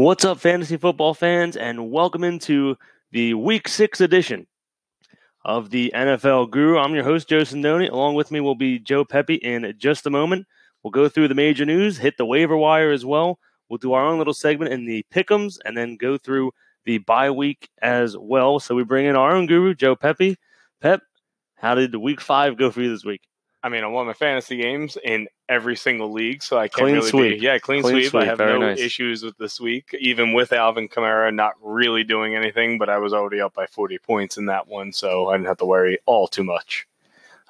What's up, fantasy football fans, and welcome into the Week Six edition of the NFL Guru. I'm your host, Joe Sindoni. Along with me will be Joe Pepe in just a moment. We'll go through the major news, hit the waiver wire as well. We'll do our own little segment in the pick'ems, and then go through the bye week as well. So we bring in our own guru, Joe Pepe. Pep, how did Week Five go for you this week? I mean, I won my fantasy games in every single league, so I can't Clean really sweep. be yeah, clean, Clean sweep. sweep, I have very no nice. issues with this week, even with Alvin Kamara not really doing anything. But I was already up by forty points in that one, so I didn't have to worry all too much.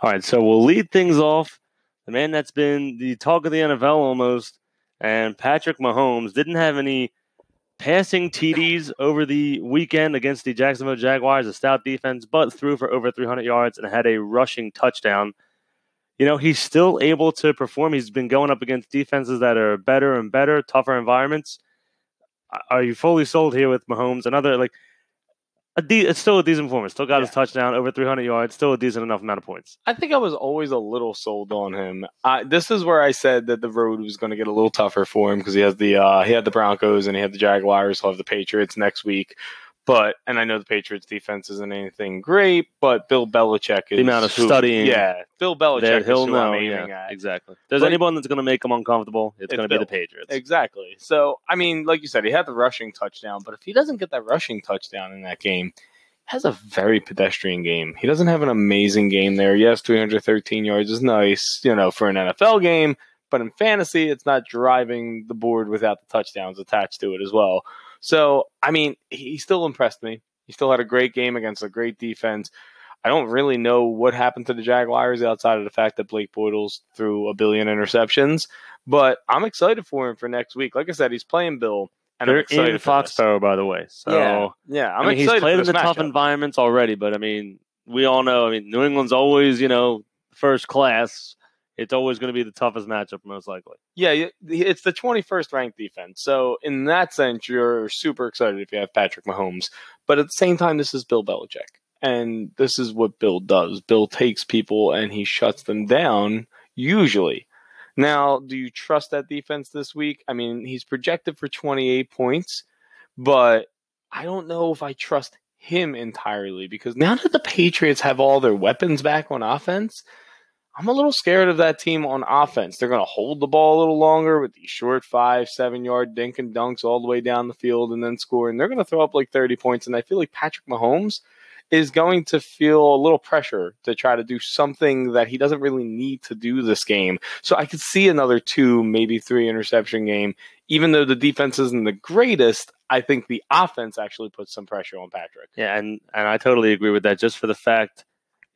All right, so we'll lead things off. The man that's been the talk of the NFL almost, and Patrick Mahomes didn't have any passing TDs over the weekend against the Jacksonville Jaguars, a stout defense, but threw for over 300 yards and had a rushing touchdown. You know, he's still able to perform. He's been going up against defenses that are better and better, tougher environments. Are you fully sold here with Mahomes? Another, like, a de- it's still a decent performance. Still got his touchdown, over 300 yards, still a decent enough amount of points. I think I was always a little sold on him. I, this is where I said that the road was going to get a little tougher for him because he has the uh, he had the Broncos and he had the Jaguars. He'll have the Patriots next week. But and I know the Patriots defense isn't anything great, but Bill Belichick is The amount of who- studying Yeah, Bill Belichick he'll know. Yeah, at. exactly. If there's But- anyone that's going to make him uncomfortable, it's, It's going to be the Patriots. Exactly. So, I mean, like you said, he had the rushing touchdown, but if he doesn't get that rushing touchdown in that game, he has a very pedestrian game. He doesn't have an amazing game there. Yes, 313 yards is nice, you know, for an NFL game, but in fantasy, it's not driving the board without the touchdowns attached to it as well. So, I mean, he still impressed me. He still had a great game against a great defense. I don't really know what happened to the Jaguars outside of the fact that Blake Bortles threw a billion interceptions, but I'm excited for him for next week. Like I said, he's playing Bill, and They're excited in for. Foxborough, by the way. So, yeah, yeah, I'm I mean, he's played in the tough environments already, but I mean, we all know. I mean, New England's always, you know, first class. It's always going to be the toughest matchup, most likely. Yeah, it's the 21st ranked defense. So in that sense, you're super excited if you have Patrick Mahomes. But at the same time, this is Bill Belichick, and this is what Bill does. Bill takes people and he shuts them down. Usually. Now, do you trust that defense this week? I mean, he's projected for 28 points, but I don't know if I trust him entirely because now that the Patriots have all their weapons back on offense, I'm a little scared of that team on offense. They're going to hold the ball a little longer with these short five, seven yard dink and dunks all the way down the field and then score. And they're going to throw up like 30 points. And I feel like Patrick Mahomes is going to feel a little pressure to try to do something that he doesn't really need to do this game. So I could see another two, maybe three interception game. Even though the defense isn't the greatest, I think the offense actually puts some pressure on Patrick. Yeah, and and I totally agree with that. Just for the fact,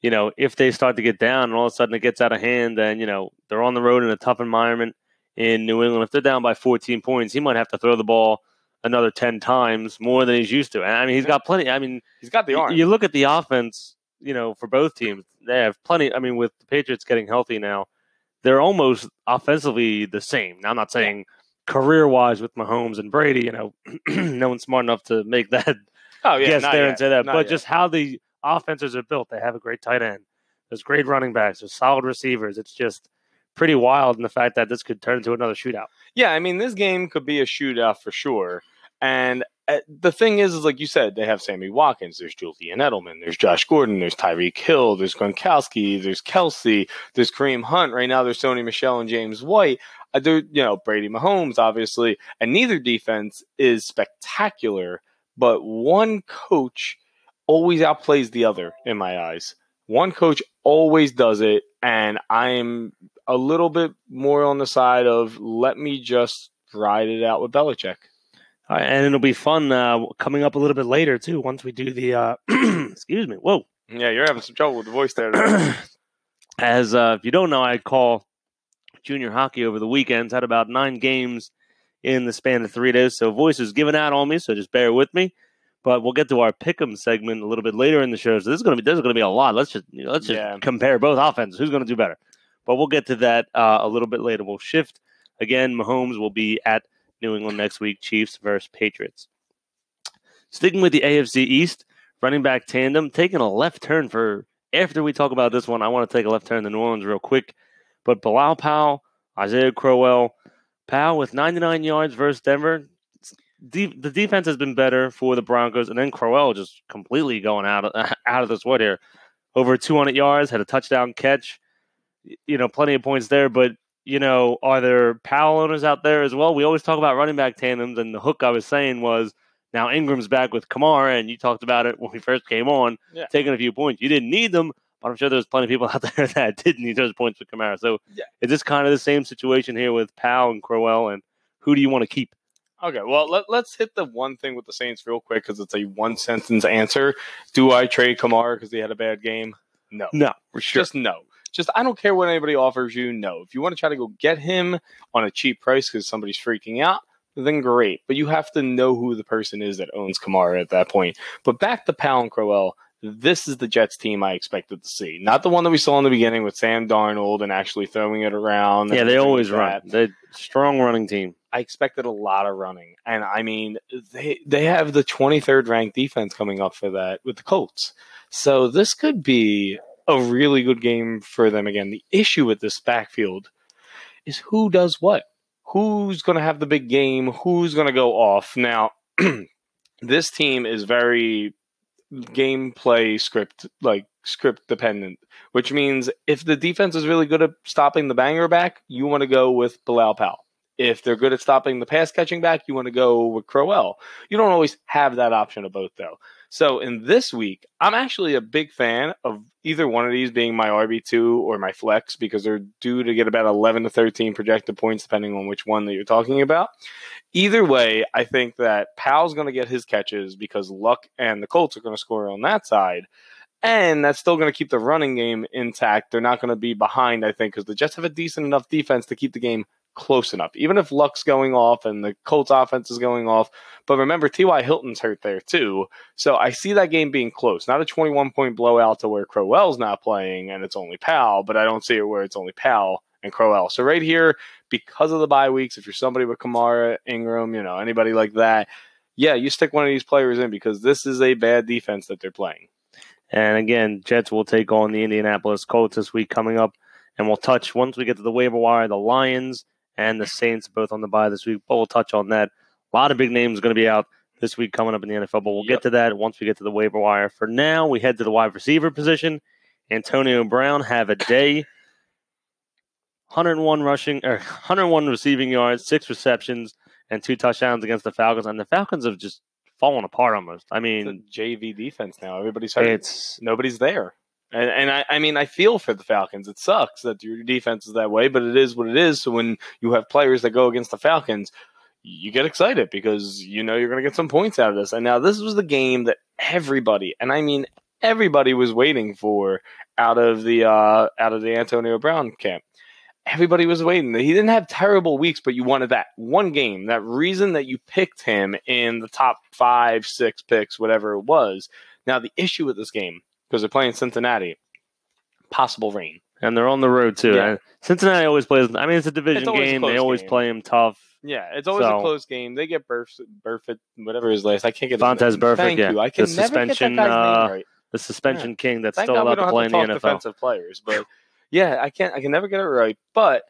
you know, if they start to get down and all of a sudden it gets out of hand, then you know they're on the road in a tough environment in New England. If they're down by 14 points, he might have to throw the ball another 10 times more than he's used to. And I mean, he's got plenty. I mean, He's got the arm. you look at the offense, you know, for both teams, they have plenty. I mean, with the Patriots getting healthy now, they're almost offensively the same. Now, I'm not saying career wise with Mahomes and Brady, you know, no one's smart enough to make that oh, yeah. guess there yet. and say that, Not but yet. just how the offenses are built. They have a great tight end. There's great running backs. There's solid receivers. It's just pretty wild in the fact that this could turn into another shootout. Yeah, I mean, this game could be a shootout for sure. And uh, the thing is, is like you said, they have Sammy Watkins, there's Julian Edelman, there's Josh Gordon, there's Tyreek Hill, there's Gronkowski, there's Kelce, there's Kareem Hunt. Right now, there's Sony Michel and James White. Uh, there, you know, Brady Mahomes, obviously, and neither defense is spectacular, but one coach always outplays the other in my eyes. One coach always does it, and I'm a little bit more on the side of let me just ride it out with Belichick. All right, and it'll be fun uh, coming up a little bit later too. Once we do the, uh, excuse me, whoa. Yeah, you're having some trouble with the voice there. As uh, if you don't know, I call junior hockey over the weekends. Had about nine games in the span of three days, so voice is giving out on me. So just bear with me. But we'll get to our pick'em segment a little bit later in the show. So this is gonna be there's gonna be a lot. Let's just let's just Yeah. compare both offenses. Who's gonna do better? But we'll get to that uh, a little bit later. We'll shift again. Mahomes will be at New England next week. Chiefs versus Patriots. Sticking with the AFC East, running back tandem taking a left turn for after we talk about this one. I want to take a left turn to New Orleans real quick. But Bilal Powell, Isaiah Crowell, Powell with 99 yards versus Denver. De- the defense has been better for the Broncos, and then Crowell just completely going out of, out of this wood here. Over 200 yards, had a touchdown catch. You know, plenty of points there. But you know, are there Powell owners out there as well? We always talk about running back tandems, and the hook I was saying was now Ingram's back with Kamara, and you talked about it when we first came on, Yeah. taking a few points. You didn't need them, but I'm sure there's plenty of people out there that did need those points with Kamara. So Yeah. is this kind of the same situation here with Powell and Crowell, and who do you want to keep? Okay, well, let, let's hit the one thing with the Saints real quick because it's a one sentence answer. Do I trade Kamara because he had a bad game? No. No, for Just no. Just I don't care what anybody offers you. No. If you want to try to go get him on a cheap price because somebody's freaking out, then great. But you have to know who the person is that owns Kamara at that point. But back to Powell and Crowell. This is the Jets team I expected to see, not the one that we saw in the beginning with Sam Darnold and actually throwing it around. Yeah, they always like run. They're strong running team. I expected a lot of running, and I mean they they have the 23rd ranked defense coming up for that with the Colts. So this could be a really good game for them again. The issue with this backfield is who does what. Who's going to have the big game? Who's going to go off? Now, this team is very gameplay script like script dependent, which means if the defense is really good at stopping the banger back, you want to go with Bilal Powell. If they're good at stopping the pass catching back, you want to go with Crowell. You don't always have that option of both, though. So in this week, I'm actually a big fan of either one of these being my RB2 or my flex because they're due to get about 11 to 13 projected points, depending on which one that you're talking about. Either way, I think that Powell's going to get his catches because Luck and the Colts are going to score on that side. And that's still going to keep the running game intact. They're not going to be behind, I think, because the Jets have a decent enough defense to keep the game close enough. Even if Luck's going off and the Colts offense is going off. But remember, T.Y. Hilton's hurt there too. So I see that game being close. Not a 21 point blowout to where Crowell's not playing and it's only Powell, but I don't see it where it's only Powell and Crowell. So right here, because of the bye weeks, if you're somebody with Kamara, Ingram, you know, anybody like that, yeah, you stick one of these players in because this is a bad defense that they're playing. And again, Jets will take on the Indianapolis Colts this week coming up. And we'll touch, once we get to the waiver wire, the Lions and the Saints both on the bye this week. But we'll touch on that. A lot of big names going to be out this week coming up in the NFL. But we'll Yep. get to that once we get to the waiver wire. For now, we head to the wide receiver position. Antonio Brown have a day. 101 rushing or 101 receiving yards, six receptions, and two touchdowns against the Falcons. And the Falcons have just fallen apart almost. I mean, JV defense now. Everybody's hurt. it's nobody's there. And, and I, I mean, I feel for the Falcons. It sucks that your defense is that way, but it is what it is. So when you have players that go against the Falcons, you get excited because you know you're going to get some points out of this. And now this was the game that everybody, and I mean everybody, was waiting for out of the uh, out of the Antonio Brown camp. Everybody was waiting. He didn't have terrible weeks, but you wanted that one game, that reason that you picked him in the top five, six picks, whatever it was. Now the issue with this game because they're playing Cincinnati. Possible rain. and they're on the road too. Yeah. Cincinnati always plays. I mean, it's a division It's always a game. They close always game. play them tough. Yeah, it's always So- a close game. They get Burf, Burfitt, whatever his last. I can't get his Vontaze name. Burfict, Thank yeah. you. I can The never suspension, get that guy's uh, name right. The suspension king that's Thank still God we allowed don't to play have in to the talk NFL. defensive players, but yeah, I can't. I can never get it right. But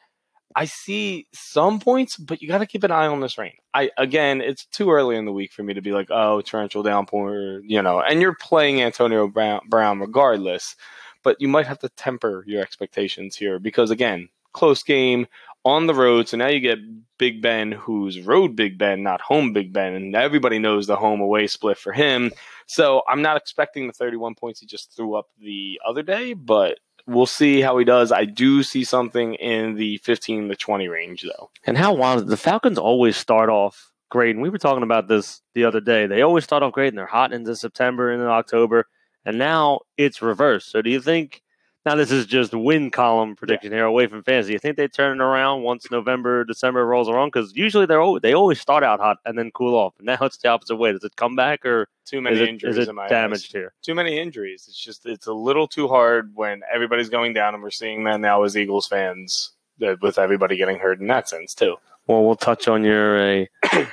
I see some points, but you got to keep an eye on this rain. I again, it's too early in the week for me to be like, oh, torrential downpour, you know. And you're playing Antonio Brown, Brown regardless, but you might have to temper your expectations here because again, close game on the road. So now you get Big Ben, who's road Big Ben, not home Big Ben, and everybody knows the home away split for him. So I'm not expecting the 31 points he just threw up the other day, but we'll see how he does. I do see something in the 15 to 20 range, though. And how wild the Falcons always start off great. And we were talking about this the other day. They always start off great and they're hot into September and October. And now it's reversed. So do you think now this is just win column prediction here away from fantasy. You think they turn it around once November, December rolls around? Because usually they're al- they always start out hot and then cool off. Now it's the opposite way. Does it come back or Too many is it, injuries is it damaged here? Too many injuries. It's just it's a little too hard when everybody's going down, and we're seeing that now as Eagles fans, with everybody getting hurt in that sense too. Well, we'll touch on your uh,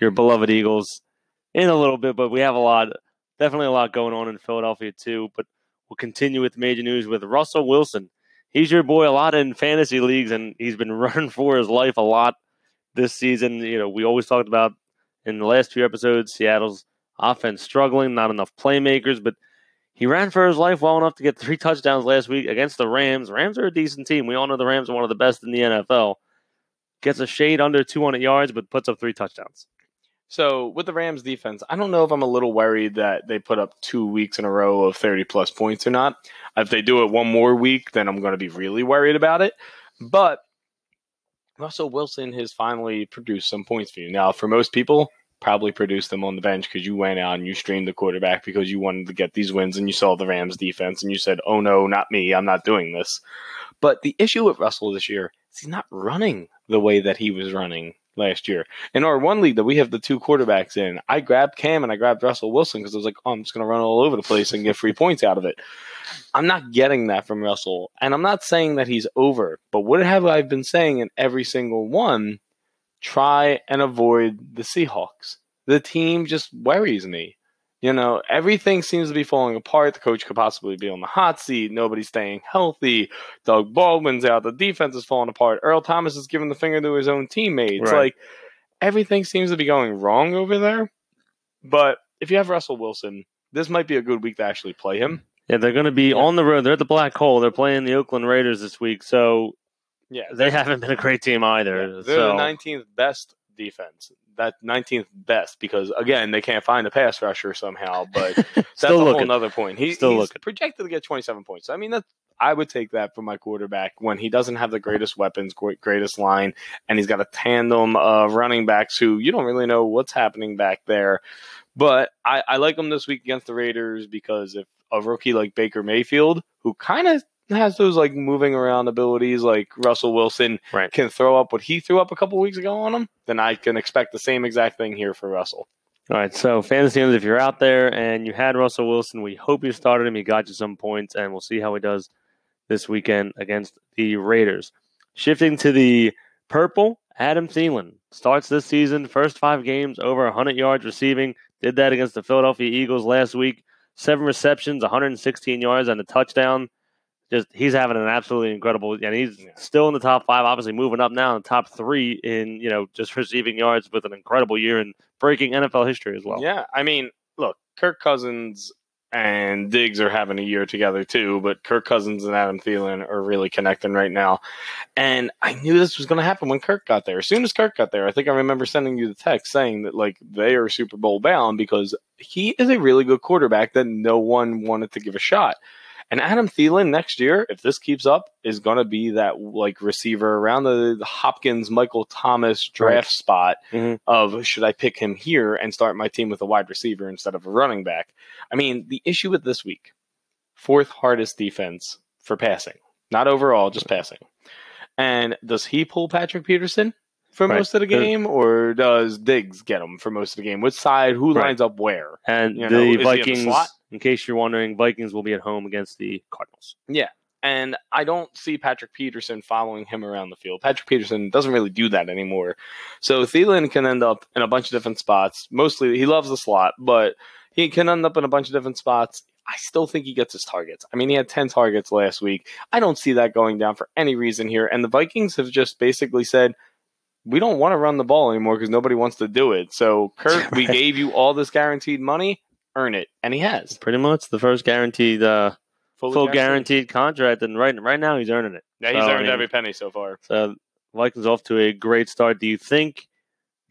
your beloved Eagles in a little bit, but we have a lot, definitely a lot going on in Philadelphia too. But we'll continue with major news with Russell Wilson. He's your boy a lot in fantasy leagues, and he's been running for his life a lot this season. You know, we always talked about in the last few episodes. Seattle's offense struggling, not enough playmakers, but he ran for his life well enough to get three touchdowns last week against the Rams. Rams are a decent team. We all know the Rams are one of the best in the NFL. Gets a shade under 200 yards, but puts up three touchdowns. So with the Rams defense, I don't know if I'm a little worried that they put up two weeks in a row of 30 plus points or not. If they do it one more week, then I'm going to be really worried about it. But Russell Wilson has finally produced some points for you. Now, for most people, probably produced them on the bench because you went out and you streamed the quarterback because you wanted to get these wins and you saw the Rams defense and you said, oh no, not me. I'm not doing this. But the issue with Russell this year is he's not running the way that he was running last year. In our one league that we have the two quarterbacks in, I grabbed Cam and I grabbed Russell Wilson because I was like, oh, I'm just going to run all over the place and get free points out of it. I'm not getting that from Russell. And I'm not saying that he's over, but what have I been saying in every single one? Try and avoid the Seahawks. The team just worries me. You know, everything seems to be falling apart. The coach could possibly be on the hot seat. Nobody's staying healthy. Doug Baldwin's out. The defense is falling apart. Earl Thomas is giving the finger to his own teammates. Right. Like everything seems to be going wrong over there. But if you have Russell Wilson, this might be a good week to actually play him. Yeah, they're going to be Yeah. on the road. They're at the Black Hole. They're playing the Oakland Raiders this week, so Yeah, they haven't been a great team either. Yeah, they're so the 19th best defense. That 19th best because again they can't find a pass rusher somehow. But that's a whole looking. other point. He, Still he's looking. projected to get 27 points. I mean that I would take that for my quarterback when he doesn't have the greatest weapons, greatest line, and he's got a tandem of running backs who you don't really know what's happening back there. But I, I like him this week against the Raiders because if a rookie like Baker Mayfield, who kind of has those like moving around abilities like Russell Wilson Right. can throw up what he threw up a couple weeks ago on him, then I can expect the same exact thing here for Russell. All right, so fantasy owners, if you're out there and you had Russell Wilson, we hope you started him. He got you some points, and we'll see how he does this weekend against the Raiders. Shifting to the purple, Adam Thielen starts this season, first five games, over 100 yards receiving. Did that against the Philadelphia Eagles last week. Seven receptions, 116 yards, and a touchdown. Just he's having an absolutely incredible, and he's Yeah. still in the top five. Obviously, moving up now in the top three in you know just receiving yards with an incredible year and breaking NFL history as well. Yeah, I mean, look, Kirk Cousins and Diggs are having a year together too, but Kirk Cousins and Adam Thielen are really connecting right now. And I knew this was going to happen when Kirk got there. As soon as Kirk got there, I think I remember sending you the text saying that like they are Super Bowl bound because he is a really good quarterback that no one wanted to give a shot. And Adam Thielen next year, if this keeps up, is going to be that like receiver around the, the Hopkins, Michael Thomas draft Right. spot Mhm. of should I pick him here and start my team with a wide receiver instead of a running back. I mean, the issue with this week, fourth hardest defense for passing, not overall, just passing. And does he pull Patrick Peterson for Right. most of the game, or does Diggs get him for most of the game? Which side? Who Right. lines up where? And You know, the in the Vikings? In case you're wondering, Vikings will be at home against the Cardinals. Yeah. And I don't see Patrick Peterson following him around the field. Patrick Peterson doesn't really do that anymore. So Thielen can end up in a bunch of different spots. Mostly, he loves the slot, but he can end up in a bunch of different spots. I still think he gets his targets. I mean, he had 10 targets last week. I don't see that going down for any reason here. And the Vikings have just basically said, we don't want to run the ball anymore because nobody wants to do it. So, Kirk, we gave you all this guaranteed money, earn it. And he has. Pretty much the first guaranteed, uh, Fully full guaranteed contract, and right right now he's earning it. Yeah, he's So, I earned mean, every penny so far. So Vikings off to a great start. Do you think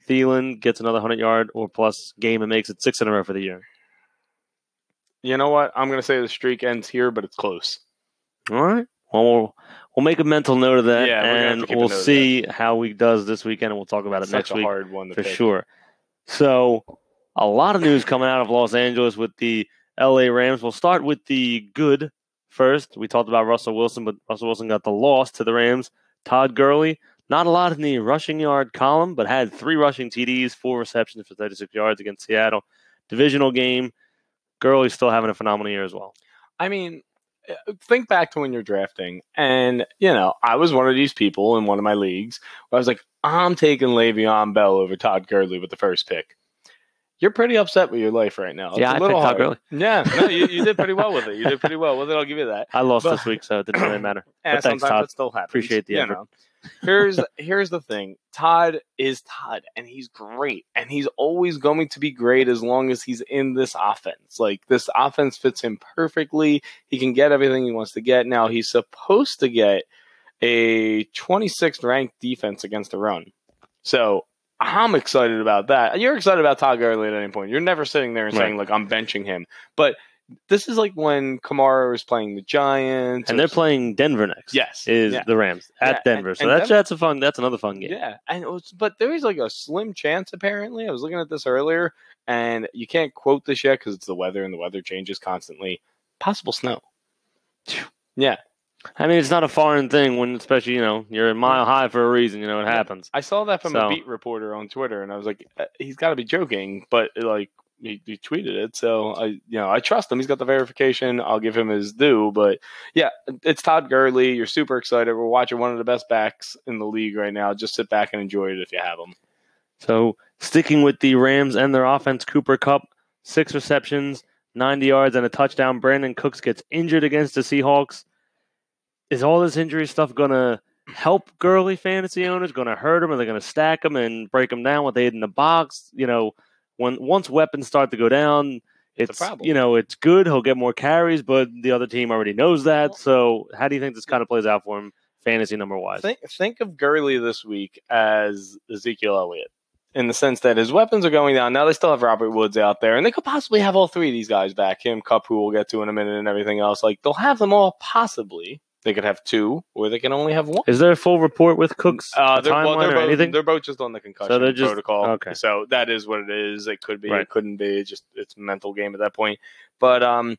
Thielen gets another hundred yard or plus game and makes it six in a row for the year? You know what? I'm going to say the streak ends here, but it's close. All right. Well, we'll we'll make a mental note of that, Yeah, we're gonna have and keep a we'll note of see how he does this weekend, and we'll talk about it It's next a week. hard one to for pick. sure. So, a lot of news coming out of Los Angeles with the LA Rams. We'll start with the good first. We talked about Russell Wilson, but Russell Wilson got the loss to the Rams. Todd Gurley, not a lot in the rushing yard column, but had three rushing TDs, four receptions for 36 yards against Seattle. Divisional game. Gurley's still having a phenomenal year as well. I mean, think back to when you're drafting, and you know, I was one of these people in one of my leagues where I was like, I'm taking Le'Veon Bell over Todd Gurley with the first pick. You're pretty upset with your life right now. It's Yeah, a I picked Todd hard. Gurley. Yeah, no, you, you did pretty well with it. You did pretty well with it. I'll give you that. I lost But- this week, so it didn't really matter. And But thanks, Todd. it still happens. Appreciate the effort. know. here's here's the thing. Todd is Todd, and he's great, and he's always going to be great as long as he's in this offense. Like this offense fits him perfectly. He can get everything he wants to get. Now he's supposed to get a 26th ranked defense against the run. So I'm excited about that. You're excited about Todd Gurley at any point. You're never sitting there and saying Right. like I'm benching him. But this is like when Kamara was playing the Giants, and they're playing Denver next. Yes, is yeah. the Rams at Yeah, Denver. and- so and that's Denver- that's a fun. That's another fun game. Yeah, and it was, but there is like a slim chance. Apparently, I was looking at this earlier, and you can't quote this yet because it's the weather, and the weather changes constantly. Possible snow. Yeah, I mean, it's not a foreign thing when, especially you know, you're a mile high for a reason. You know, it happens. I saw that from So- a beat reporter on Twitter, and I was like, uh, he's got to be joking, but like he, he tweeted it, so I, you know, I trust him. He's got the verification. I'll give him his due, but yeah, it's Todd Gurley. You're super excited. We're watching one of the best backs in the league right now. Just sit back and enjoy it if you have him. So sticking with the Rams and their offense, Cooper Kupp, six receptions, 90 yards, and a touchdown. Brandin Cooks gets injured against the Seahawks. Is all this injury stuff going to help Gurley fantasy owners? Going to hurt them? Are they going to stack them and break them down? What they had in the box? You know, when once weapons start to go down, It's a it's, problem. you know it's good. He'll get more carries, but the other team already knows that. So how do you think this kind of plays out for him, fantasy number wise? Think think of Gurley this week as Ezekiel Elliott. In the sense that his weapons are going down. Now they still have Robert Woods out there, and they could possibly have all three of these guys back. Him, Kupp, who we'll get to in a minute, and everything else. Like they'll have them all possibly. They could have two, or they can only have one. Is there a full report with Cooks Uh, they're, well, they're, or both, anything? they're both just on the concussion So just- protocol. okay. So that is what it is. It could be, Right. it couldn't be. It's Just it's a mental game at that point. But um,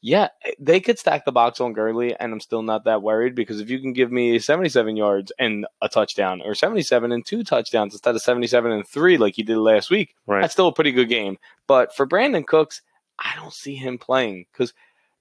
yeah, they could stack the box on Gurley, and I'm still not that worried because if you can give me 77 yards and a touchdown, or 77 and two touchdowns instead of 77 and three like he did last week, Right. that's still a pretty good game. But for Brandin Cooks, I don't see him playing because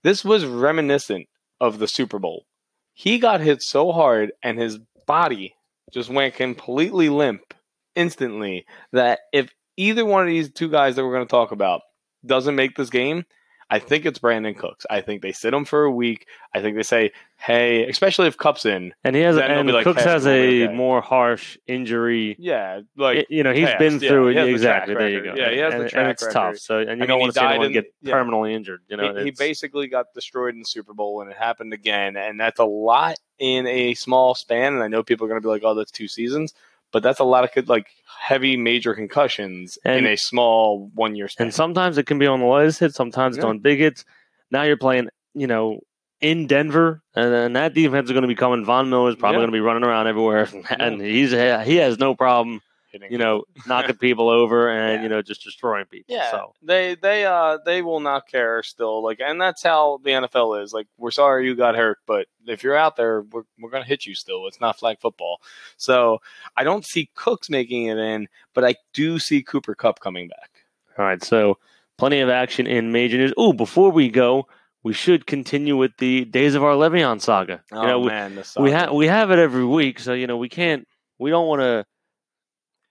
this was reminiscent of the Super Bowl. He got hit so hard and his body just went completely limp instantly that if either one of these two guys that we're going to talk about doesn't make this game, I think it's Brandin Cooks. I think they sit him for a week. I think they say, hey, especially if Kupp's in. And he has, and like, Cooks "Hey, has a okay." more harsh injury. Yeah, like you know, he's past, been yeah, through has it the exactly. track There you go. Yeah, he has the and, and it's record. tough. So, and you I mean, don't want to see anyone in- get yeah. permanently injured. You know, he, he basically got destroyed in the Super Bowl, and it happened again. And that's a lot in a small span. And I know people are going to be like, "Oh, that's two seasons," but that's a lot of like heavy major concussions in a small one year span. and sometimes it can be on the lightest hit, sometimes it's on big hits. Now you're playing, you know, in Denver, and then that defense is going to be coming. Von Miller is probably Yeah. going to be running around everywhere, and he's he has no problem, you know, knocking people over and Yeah. you know just destroying people. Yeah, So they they uh they will not care still. Like, and that's how the NFL is. Like, we're sorry you got hurt, but if you're out there, we're we're gonna hit you still. It's not flag football. So I don't see Cooks making it in, but I do see Cooper Kupp coming back. all right, so plenty of action in major news. Oh, before we go, we should continue with the Days of Our Le'Veon saga. Oh you know, we, man, the we have we have it every week, so you know we can't. We don't want to.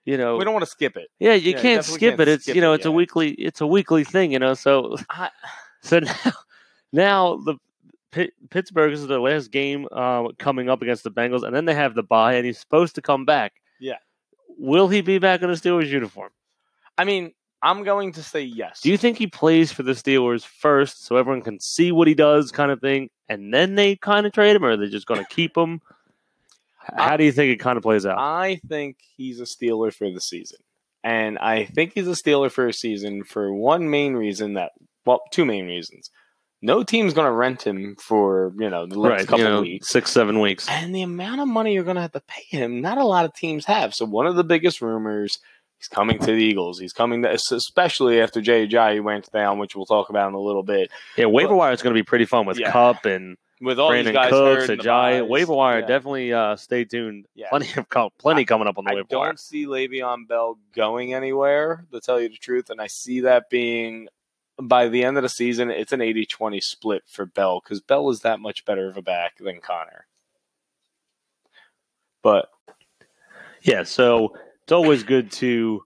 You know, we don't want to skip it. Yeah, you Yeah, can't skip can't it. It's skip you know, it, it's a weekly, it's a weekly thing. You know, so I, so now, now the Pitt, Pittsburgh is their last game uh, coming up against the Bengals, and then they have the bye, and he's supposed to come back. Yeah. will he be back in the Steelers uniform? I mean, I'm going to say yes. Do you think he plays for the Steelers first, so everyone can see what he does, kind of thing, and then they kind of trade him, or are they just going to keep him? How do you think it kind of plays out? I think he's a Steeler for the season. And I think he's a Steeler for a season for one main reason that, well, two main reasons. No team's going to rent him for, you know, the next right, couple you know, weeks. six, seven weeks. And the amount of money you're going to have to pay him, not a lot of teams have. So one of the biggest rumors, he's coming to the Eagles. He's coming to, especially after Ajayi went down, which we'll talk about in a little bit. Yeah, waiver wire is going to be pretty fun with Yeah. Kupp and With all Brandin these guys Cooks, hurt Ajayi, waiver wire. yeah. Definitely uh, stay tuned. Yeah. Plenty of plenty coming up on the wire. I don't see Le'Veon Bell going anywhere, to tell you the truth, and I see that being by the end of the season, it's an 80-20 split for Bell because Bell is that much better of a back than Connor. But Yeah, so it's always good to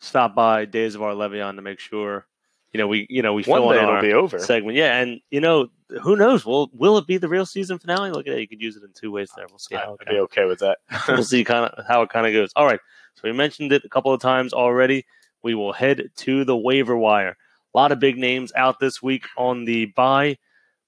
stop by Days of Our Le'Veon to make sure you know we you know we One fill day in it'll our be over. segment. Yeah, and you know who knows? Will will it be the real season finale? Look at that. You could use it in two ways there. We'll see how it I'd be okay with that. we'll see kind of how it kind of goes. All right. So we mentioned it a couple of times already. We will head to the waiver wire. A lot of big names out this week on the bye.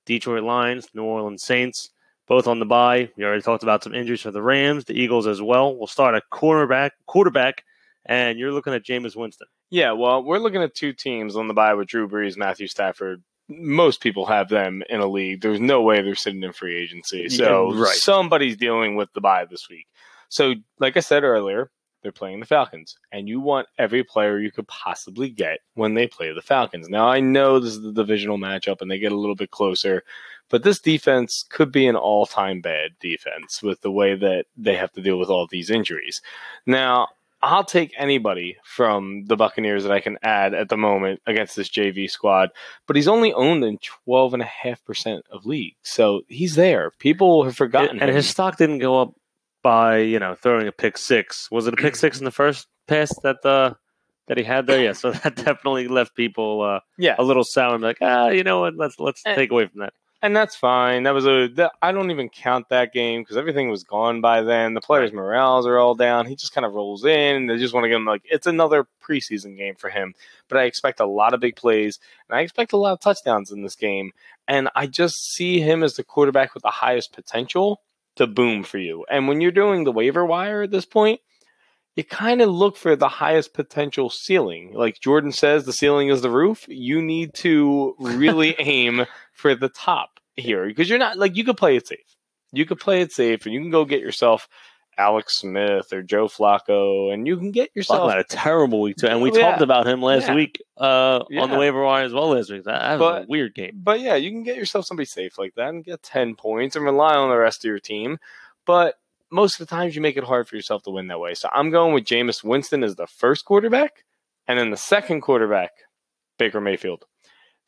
Detroit Lions, New Orleans Saints, both on the bye. We already talked about some injuries for the Rams, the Eagles as well. We'll start at quarterback, quarterback, and you're looking at Jameis Winston. Yeah, well, we're looking at two teams on the bye with Drew Brees, Matthew Stafford. Most people have them in a league. There's no way they're sitting in free agency. So Yeah, right. somebody's dealing with the bye this week. So, like I said earlier, they're playing the Falcons, and you want every player you could possibly get when they play the Falcons. Now, I know this is the divisional matchup, and they get a little bit closer, but this defense could be an all-time bad defense with the way that they have to deal with all these injuries. Now, I'll take anybody from the Buccaneers that I can add at the moment against this JV squad, but he's only owned in 12.5% of leagues. So he's there. People have forgotten and him. his stock didn't go up by, you know, throwing a pick six. Was it a pick six in the first pass that uh, that he had there? Yeah, so that definitely left people uh, yeah. a little sour and like, ah, you know what? Let's let's Eh. take away from that. And that's fine. That was a. That, I don't even count that game because everything was gone by then. The players' morales are all down. He just kind of rolls in. They just want to get him like it's another preseason game for him. But I expect a lot of big plays and I expect a lot of touchdowns in this game. And I just see him as the quarterback with the highest potential to boom for you. And when you're doing the waiver wire at this point, you kind of look for the highest potential ceiling. Like Jordan says, the ceiling is the roof. You need to really aim for the top here because you're not like you could play it safe. You could play it safe and you can go get yourself Alex Smith or Joe Flacco and you can get yourself a terrible week too, and we Yeah. talked about him last Yeah. week uh, on the Yeah. waiver wire as well last week. That, that was a weird game. But yeah, you can get yourself somebody safe like that and get 10 points and rely on the rest of your team. But most of the times you make it hard for yourself to win that way. So I'm going with Jameis Winston as the first quarterback. And then the second quarterback, Baker Mayfield.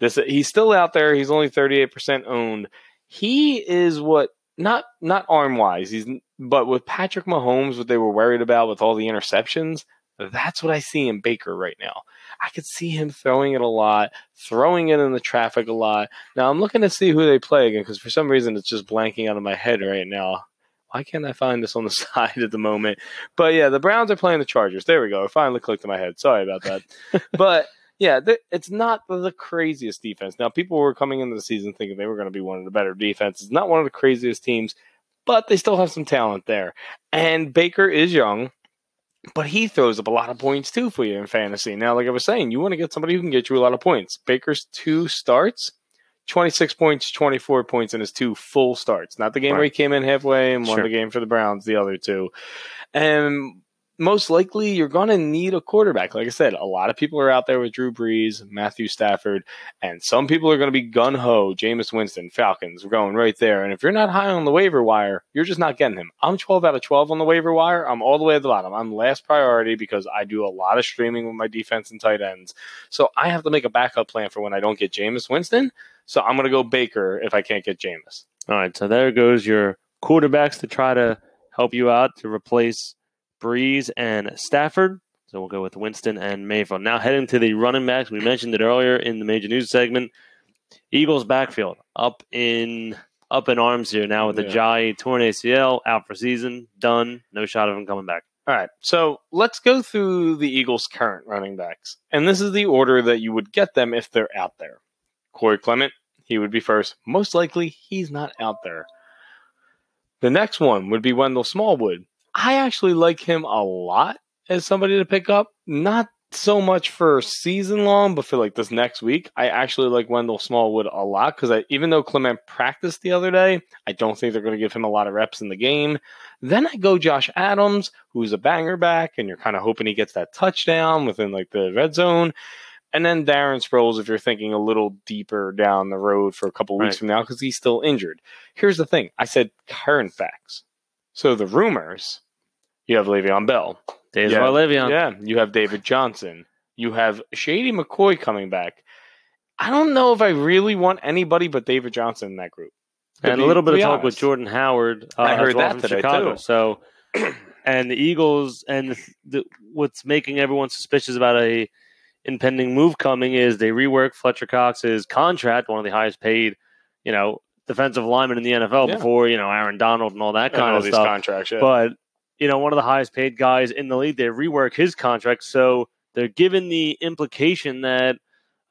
This he's still out there. He's only 38% owned. He is what not not arm wise. He's but with Patrick Mahomes, what they were worried about with all the interceptions, that's what I see in Baker right now. I could see him throwing it a lot, throwing it in the traffic a lot. Now I'm looking to see who they play again because for some reason it's just blanking out of my head right now. Why can't I find this on the side at the moment? But yeah, the Browns are playing the Chargers. There we go. It finally clicked in my head. Sorry about that. but yeah, th- it's not the, craziest defense. Now, people were coming into the season thinking they were going to be one of the better defenses. Not one of the craziest teams, but they still have some talent there. And Baker is young, but he throws up a lot of points too for you in fantasy. Now, like I was saying, you want to get somebody who can get you a lot of points. Baker's two starts, 26 points, 24 points in his two full starts. Not the game where he came in halfway and won Sure. the game for the Browns, the other two. And most likely you're going to need a quarterback. Like I said, a lot of people are out there with Drew Brees, Matthew Stafford, and some people are going to be gun ho. Jameis Winston, Falcons, we're going right there. And if you're not high on the waiver wire, you're just not getting him. I'm 12 out of 12 on the waiver wire. I'm all the way at the bottom. I'm last priority because I do a lot of streaming with my defense and tight ends. So I have to make a backup plan for when I don't get Jameis Winston. So I'm going to go Baker if I can't get Jameis. All right, so there goes your quarterbacks to try to help you out to replace Brees and Stafford. So we'll go with Winston and Mayfield. Now heading to the running backs. We mentioned it earlier in the major news segment. Eagles backfield up in up in arms here now with the Yeah. Jai torn ACL out for season done. No shot of him coming back. All right, so let's go through the Eagles' current running backs. And this is the order that you would get them if they're out there. Corey Clement, he would be first. Most likely, he's not out there. The next one would be Wendell Smallwood. I actually like him a lot as somebody to pick up. Not so much for season long, but for like this next week, I actually like Wendell Smallwood a lot because even though Clement practiced the other day, I don't think they're going to give him a lot of reps in the game. Then I go Josh Adams, who's a banger back, and you're kind of hoping he gets that touchdown within like the red zone. And then Darren Sproles, if you're thinking a little deeper down the road for a couple weeks Right. from now, because he's still injured. Here's the thing I said current facts. So the rumors you have Le'Veon Bell. Days Yeah. Le'Veon. Yeah, you have David Johnson. You have Shady McCoy coming back. I don't know if I really want anybody but David Johnson in that group. To and be- a little bit of be talk with. Jordan Howard. Uh, I heard well that today, Chicago. too. So, and the Eagles and the, the, what's making everyone suspicious about a impending move coming is they rework Fletcher Cox's contract, one of the highest paid, you know, defensive linemen in the NFL Yeah. before you know Aaron Donald and all that kind all of these stuff. contracts. Yeah. But you know, one of the highest paid guys in the league, they rework his contract, so they're given the implication that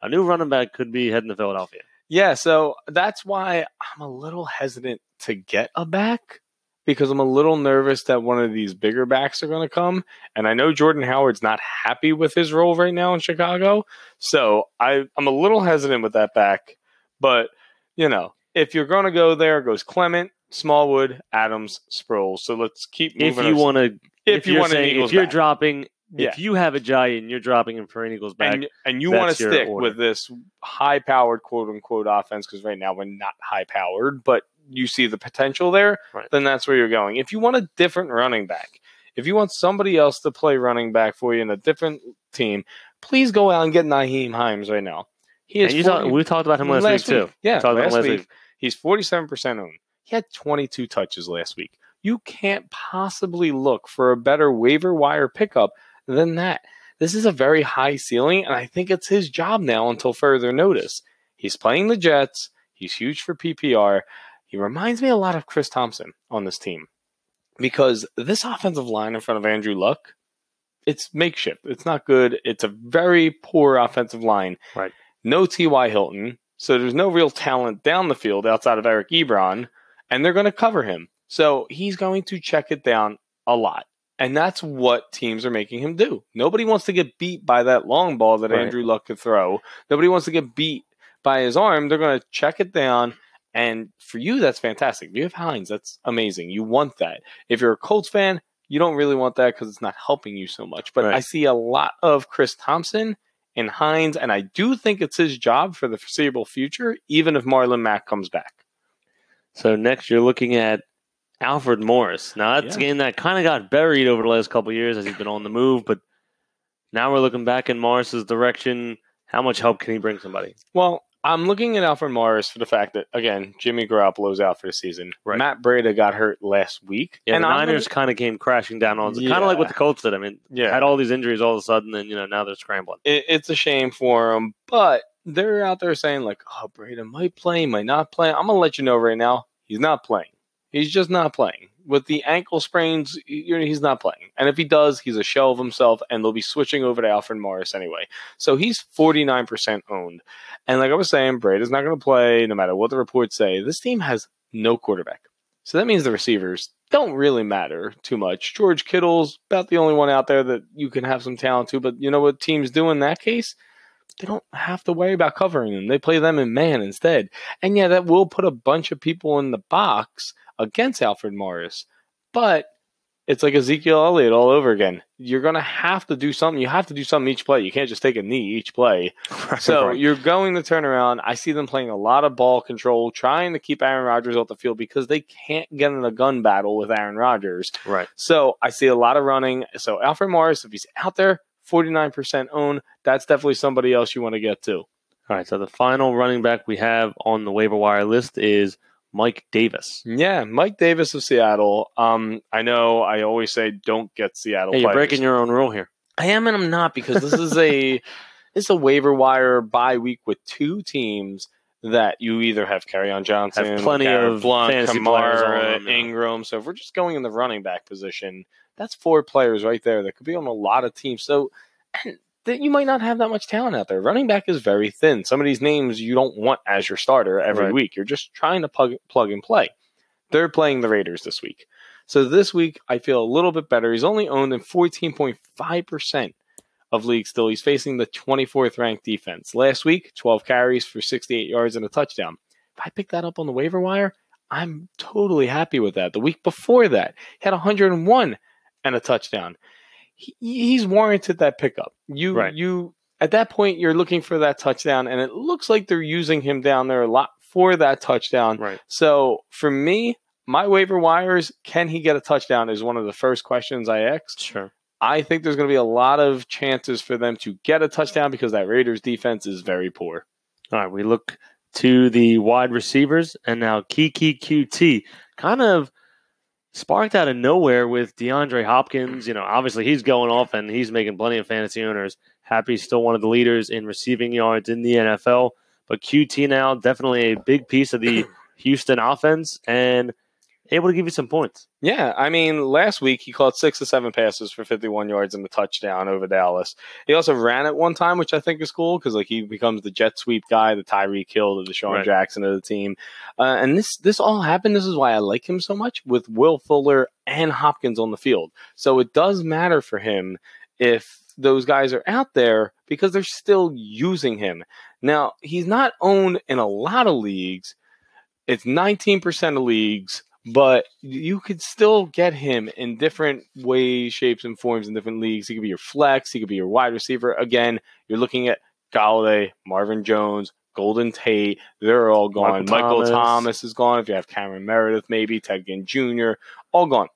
a new running back could be heading to Philadelphia. Yeah, so that's why I'm a little hesitant to get a back because I'm a little nervous that one of these bigger backs are going to come. And I know Jordan Howard's not happy with his role right now in Chicago. So I, I'm a little hesitant with that back. But, you know, if you're going to go there, goes Clement, Smallwood, Adams, Sproles. So let's keep If you want to, if, you you're want to, if you're back. dropping, Yeah. if you have a giant, you're dropping him for an Eagles back. and, and you want to stick order. with this high powered quote unquote offense because right now we're not high powered, but you see the potential there, Right. then that's where you're going. If you want a different running back, if you want somebody else to play running back for you in a different team, please go out and get Nyheim Hines right now. He is And you 40 talk, we talked about him last, week too. Yeah, Talked about last, last week, week. He's 47% owned. He had 22 touches last week. You can't possibly look for a better waiver wire pickup than that. This is a very high ceiling, and I think it's his job now until further notice. He's playing the Jets. He's huge for PPR. He reminds me a lot of Chris Thompson on this team because this offensive line in front of Andrew Luck, it's makeshift. It's not good. It's a very poor offensive line. Right. No T.Y. Hilton. So there's no real talent down the field outside of Eric Ebron, and they're going to cover him. So he's going to check it down a lot. And that's what teams are making him do. Nobody wants to get beat by that long ball that Right. Andrew Luck could throw. Nobody wants to get beat by his arm. They're going to check it down. And for you, that's fantastic. If you have Hines, that's amazing. You want that. If you're a Colts fan, you don't really want that because it's not helping you so much. But Right. I see a lot of Chris Thompson and Hines, and I do think it's his job for the foreseeable future, even if Marlon Mack comes back. So next, you're looking at Alfred Morris. Now that's a game that kind of got buried over the last couple of years as he's been on the move, but now we're looking back in Morris's direction. How much help can he bring somebody? Well, I'm looking at Alfred Morris for the fact that again, Jimmy Garoppolo's out for the season. Right. Matt Breida got hurt last week, Yeah, and the I'm Niners kind of came crashing down on kind of like what the Colts did. I mean, Yeah. had all these injuries all of a sudden, and you know now they're scrambling. it, it's a shame for them, but they're out there saying like, "Oh, Breida might play, might not play." I'm gonna let you know right now, he's not playing. He's just not playing. With the ankle sprains, you know, he's not playing. And if he does, he's a shell of himself, and they'll be switching over to Alfred Morris anyway. So he's 49% owned. And like I was saying, Brady's not going to play no matter what the reports say. This team has no quarterback. So that means the receivers don't really matter too much. George Kittle's about the only one out there that you can have some talent to, but you know what teams do in that case? They don't have to worry about covering them. They play them in man instead. And yeah, that will put a bunch of people in the box against Alfred Morris. But it's like Ezekiel Elliott all over again. You're going to have to do something. You have to do something each play. You can't just take a knee each play. So Right. you're going to turn around. I see them playing a lot of ball control, trying to keep Aaron Rodgers off the field because they can't get in a gun battle with Aaron Rodgers. right. So I see a lot of running. So Alfred Morris, if he's out there, 49% own, that's definitely somebody else you want to get to. All right. So the final running back we have on the waiver wire list is Mike Davis. Yeah, Mike Davis of Seattle. Um, I know I always say don't get Seattle Hey, you're players. breaking your own rule here. I am and I'm not because this is a it's a waiver wire bye week with two teams that you either have Kerryon Johnson, Have plenty Garrett of Blount, fantasy players on Kamara. Ingram. So if we're just going in the running back position, that's four players right there that could be on a lot of teams. So that you might not have that much talent out there. Running back is very thin. Some of these names you don't want as your starter every Right. week. You're just trying to plug plug and play. They're playing the Raiders this week. So this week, I feel a little bit better. He's only owned in 14.5% of leagues still. He's facing the 24th ranked defense. Last week, 12 carries for 68 yards and a touchdown. If I pick that up on the waiver wire, I'm totally happy with that. The week before that, he had 101 and a touchdown. He, he's warranted that pickup. You, Right. you, at that point, you're looking for that touchdown, and it looks like they're using him down there a lot for that touchdown. Right. So for me, my waiver wires, can he get a touchdown is one of the first questions I ask. Sure. I think there's going to be a lot of chances for them to get a touchdown because that Raiders defense is very poor. All right, we look to the wide receivers, and now Keke Coutee kind of sparked out of nowhere with DeAndre Hopkins. You know, obviously he's going off and he's making plenty of fantasy owners happy. He's still one of the leaders in receiving yards in the NFL. But Coutee now definitely a big piece of the Houston offense and able to give you some points. Yeah, I mean, last week he caught six to seven passes for 51 yards and a touchdown over Dallas. He also ran it one time, which I think is cool because like he becomes the jet sweep guy, the Tyree Hill, the DeSean Right. Jackson of the team. Uh, and this this all happened. This is why I like him so much with Will Fuller and Hopkins on the field. So it does matter for him if those guys are out there because they're still using him. Now he's not owned in a lot of leagues. It's 19% of leagues but you could still get him in different ways, shapes, and forms in different leagues. He could be your flex, he could be your wide receiver. Again, you're looking at Golladay, Marvin Jones, Golden Tate. They're all gone. Michael Michael, Thomas. Thomas. is gone. If you have Cameron Meredith, maybe Ted Ginn Jr., all gone.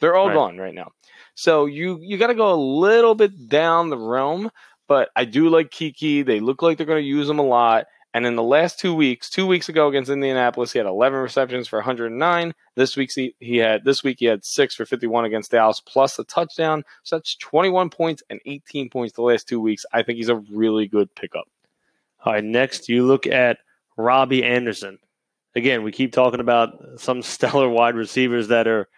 They're all Right. gone right now. So you you got to go a little bit down the realm. But I do like Keke. They look like they're going to use him a lot. And in the last two weeks, two weeks ago against Indianapolis, he had 11 receptions for 109. This week he, he had this week he had six for 51 against Dallas, plus a touchdown. So that's 21 points and 18 points the last two weeks. I think he's a really good pickup. All right, next you look at Robbie Anderson. Again, we keep talking about some stellar wide receivers that are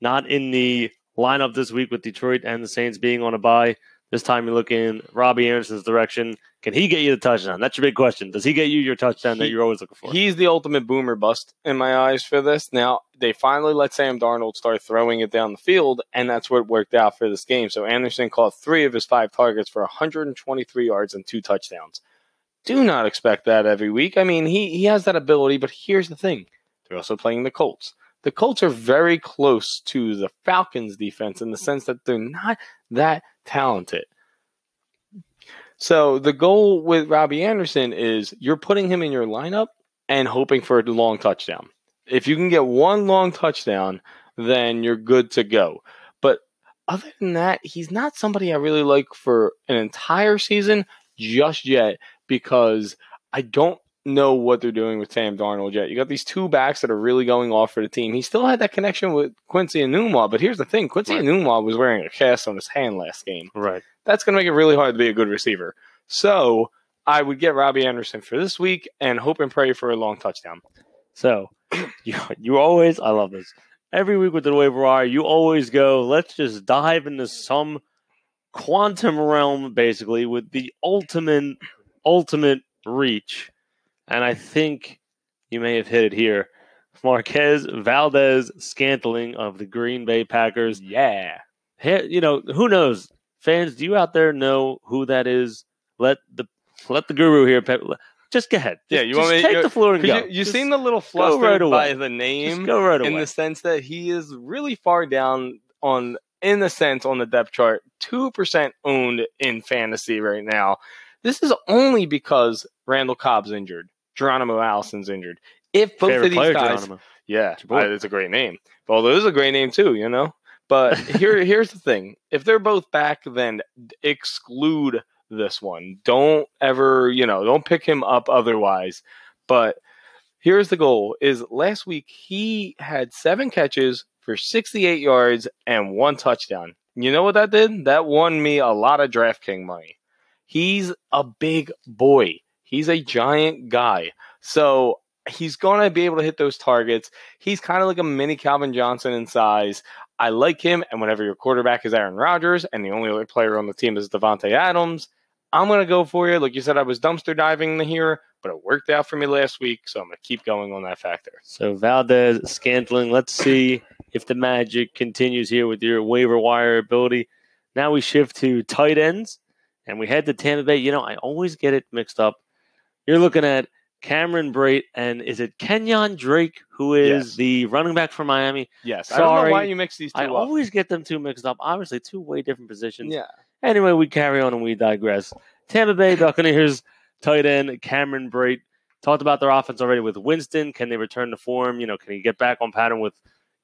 not in the lineup this week with Detroit and the Saints being on a bye. This time you look in Robbie Anderson's direction. Can he get you the touchdown? That's your big question. Does he get you your touchdown that you're always looking for? He's the ultimate boomer bust in my eyes for this. Now, they finally let Sam Darnold start throwing it down the field, and that's what worked out for this game. So Anderson caught three of his five targets for 123 yards and two touchdowns. Do not expect that every week. I mean, he, he has that ability, but here's the thing they're also playing the Colts. The Colts are very close to the Falcons defense in the sense that they're not that talented. So the goal with Robbie Anderson is you're putting him in your lineup and hoping for a long touchdown. If you can get one long touchdown, then you're good to go. But other than that, he's not somebody I really like for an entire season just yet because I don't know what they're doing with Sam Darnold yet. You got these two backs that are really going off for the team. He still had that connection with Quincy and Enunwa, but here's the thing: Quincy Right. Enunwa was wearing a cast on his hand last game right. that's going to make it really hard to be a good receiver. So I would get Robbie Anderson for this week and hope and pray for a long touchdown. So you, you always, I love this. Every week with the waiver wire, you always go, let's just dive into some quantum realm, basically, with the ultimate, ultimate reach. And I think you may have hit it here. Marquez Valdes Scantling of the Green Bay Packers. Yeah. Hey, you know, who knows? Fans, do you out there know who that is? Let the let the guru here, just go ahead. Yeah, you just want me- take the floor and go. You, you Just- seen the little go fluster right by the just name go right away. in the sense that he is really far down on in the sense on the depth chart, two percent owned in fantasy right now. This is only because Randall Cobb's injured, Geronimo Allison's injured. If both Favorite of these player, guys, Geronimo. Yeah, It's your boy. I- it's a great name. Although is a great name too, you know. But here, here's the thing: if they're both back, then exclude this one. Don't ever, you know, don't pick him up otherwise. But here's the goal: is last week he had seven catches for 68 yards and one touchdown. You know what that did? That won me a lot of DraftKings money. He's a big boy. He's a giant guy. So he's going to be able to hit those targets. He's kind of like a mini Calvin Johnson in size. I like him. And whenever your quarterback is Aaron Rodgers and the only other player on the team is Davante Adams, I'm going to go for you. Like you said, I was dumpster diving here, but it worked out for me last week. So I'm going to keep going on that factor. So Valdes, Scantling. Let's see if the magic continues here with your waiver wire ability. Now we shift to tight ends, and we head to Tampa Bay. You know, I always get it mixed up. You're looking at Cameron Brate, and is it Kenyon Drake who is Yes. the running back for Miami? Yes. I don't Sorry. know why you mix these two I up. always get them two mixed up. Obviously, two way different positions. yeah. Anyway, we carry on and we digress. Tampa Bay Buccaneers tight end Cameron Brate talked about their offense already with Winston. Can they return to form? You know, can he get back on pattern with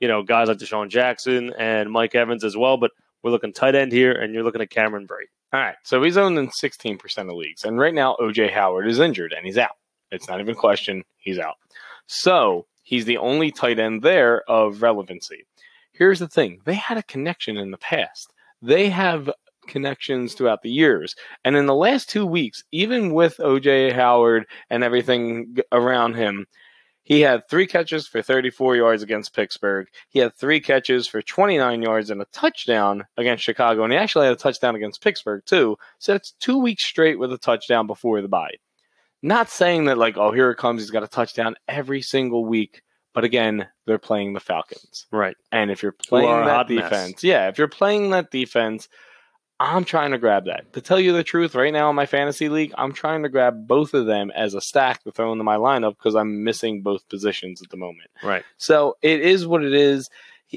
you know guys like DeSean Jackson and Mike Evans as well? But we're looking tight end here, and you're looking at Cameron Brate. All right. So he's owned in 16% of leagues. And right now, OJ Howard is injured and he's out. It's not even a question. He's out. So he's the only tight end there of relevancy. Here's the thing they had a connection in the past. They have connections throughout the years. And in the last two weeks, even with OJ Howard and everything around him, he had three catches for 34 yards against Pittsburgh. He had three catches for 29 yards and a touchdown against Chicago. And he actually had a touchdown against Pittsburgh, too. So that's two weeks straight with a touchdown before the bye. Not saying that, like, oh, here it comes. He's got a touchdown every single week. But again, they're playing the Falcons. Right. And if you're playing that hot mess. defense, yeah, if you're playing that defense, I'm trying to grab that. To tell you the truth, right now in my fantasy league, I'm trying to grab both of them as a stack to throw into my lineup because I'm missing both positions at the moment. Right. So it is what it is.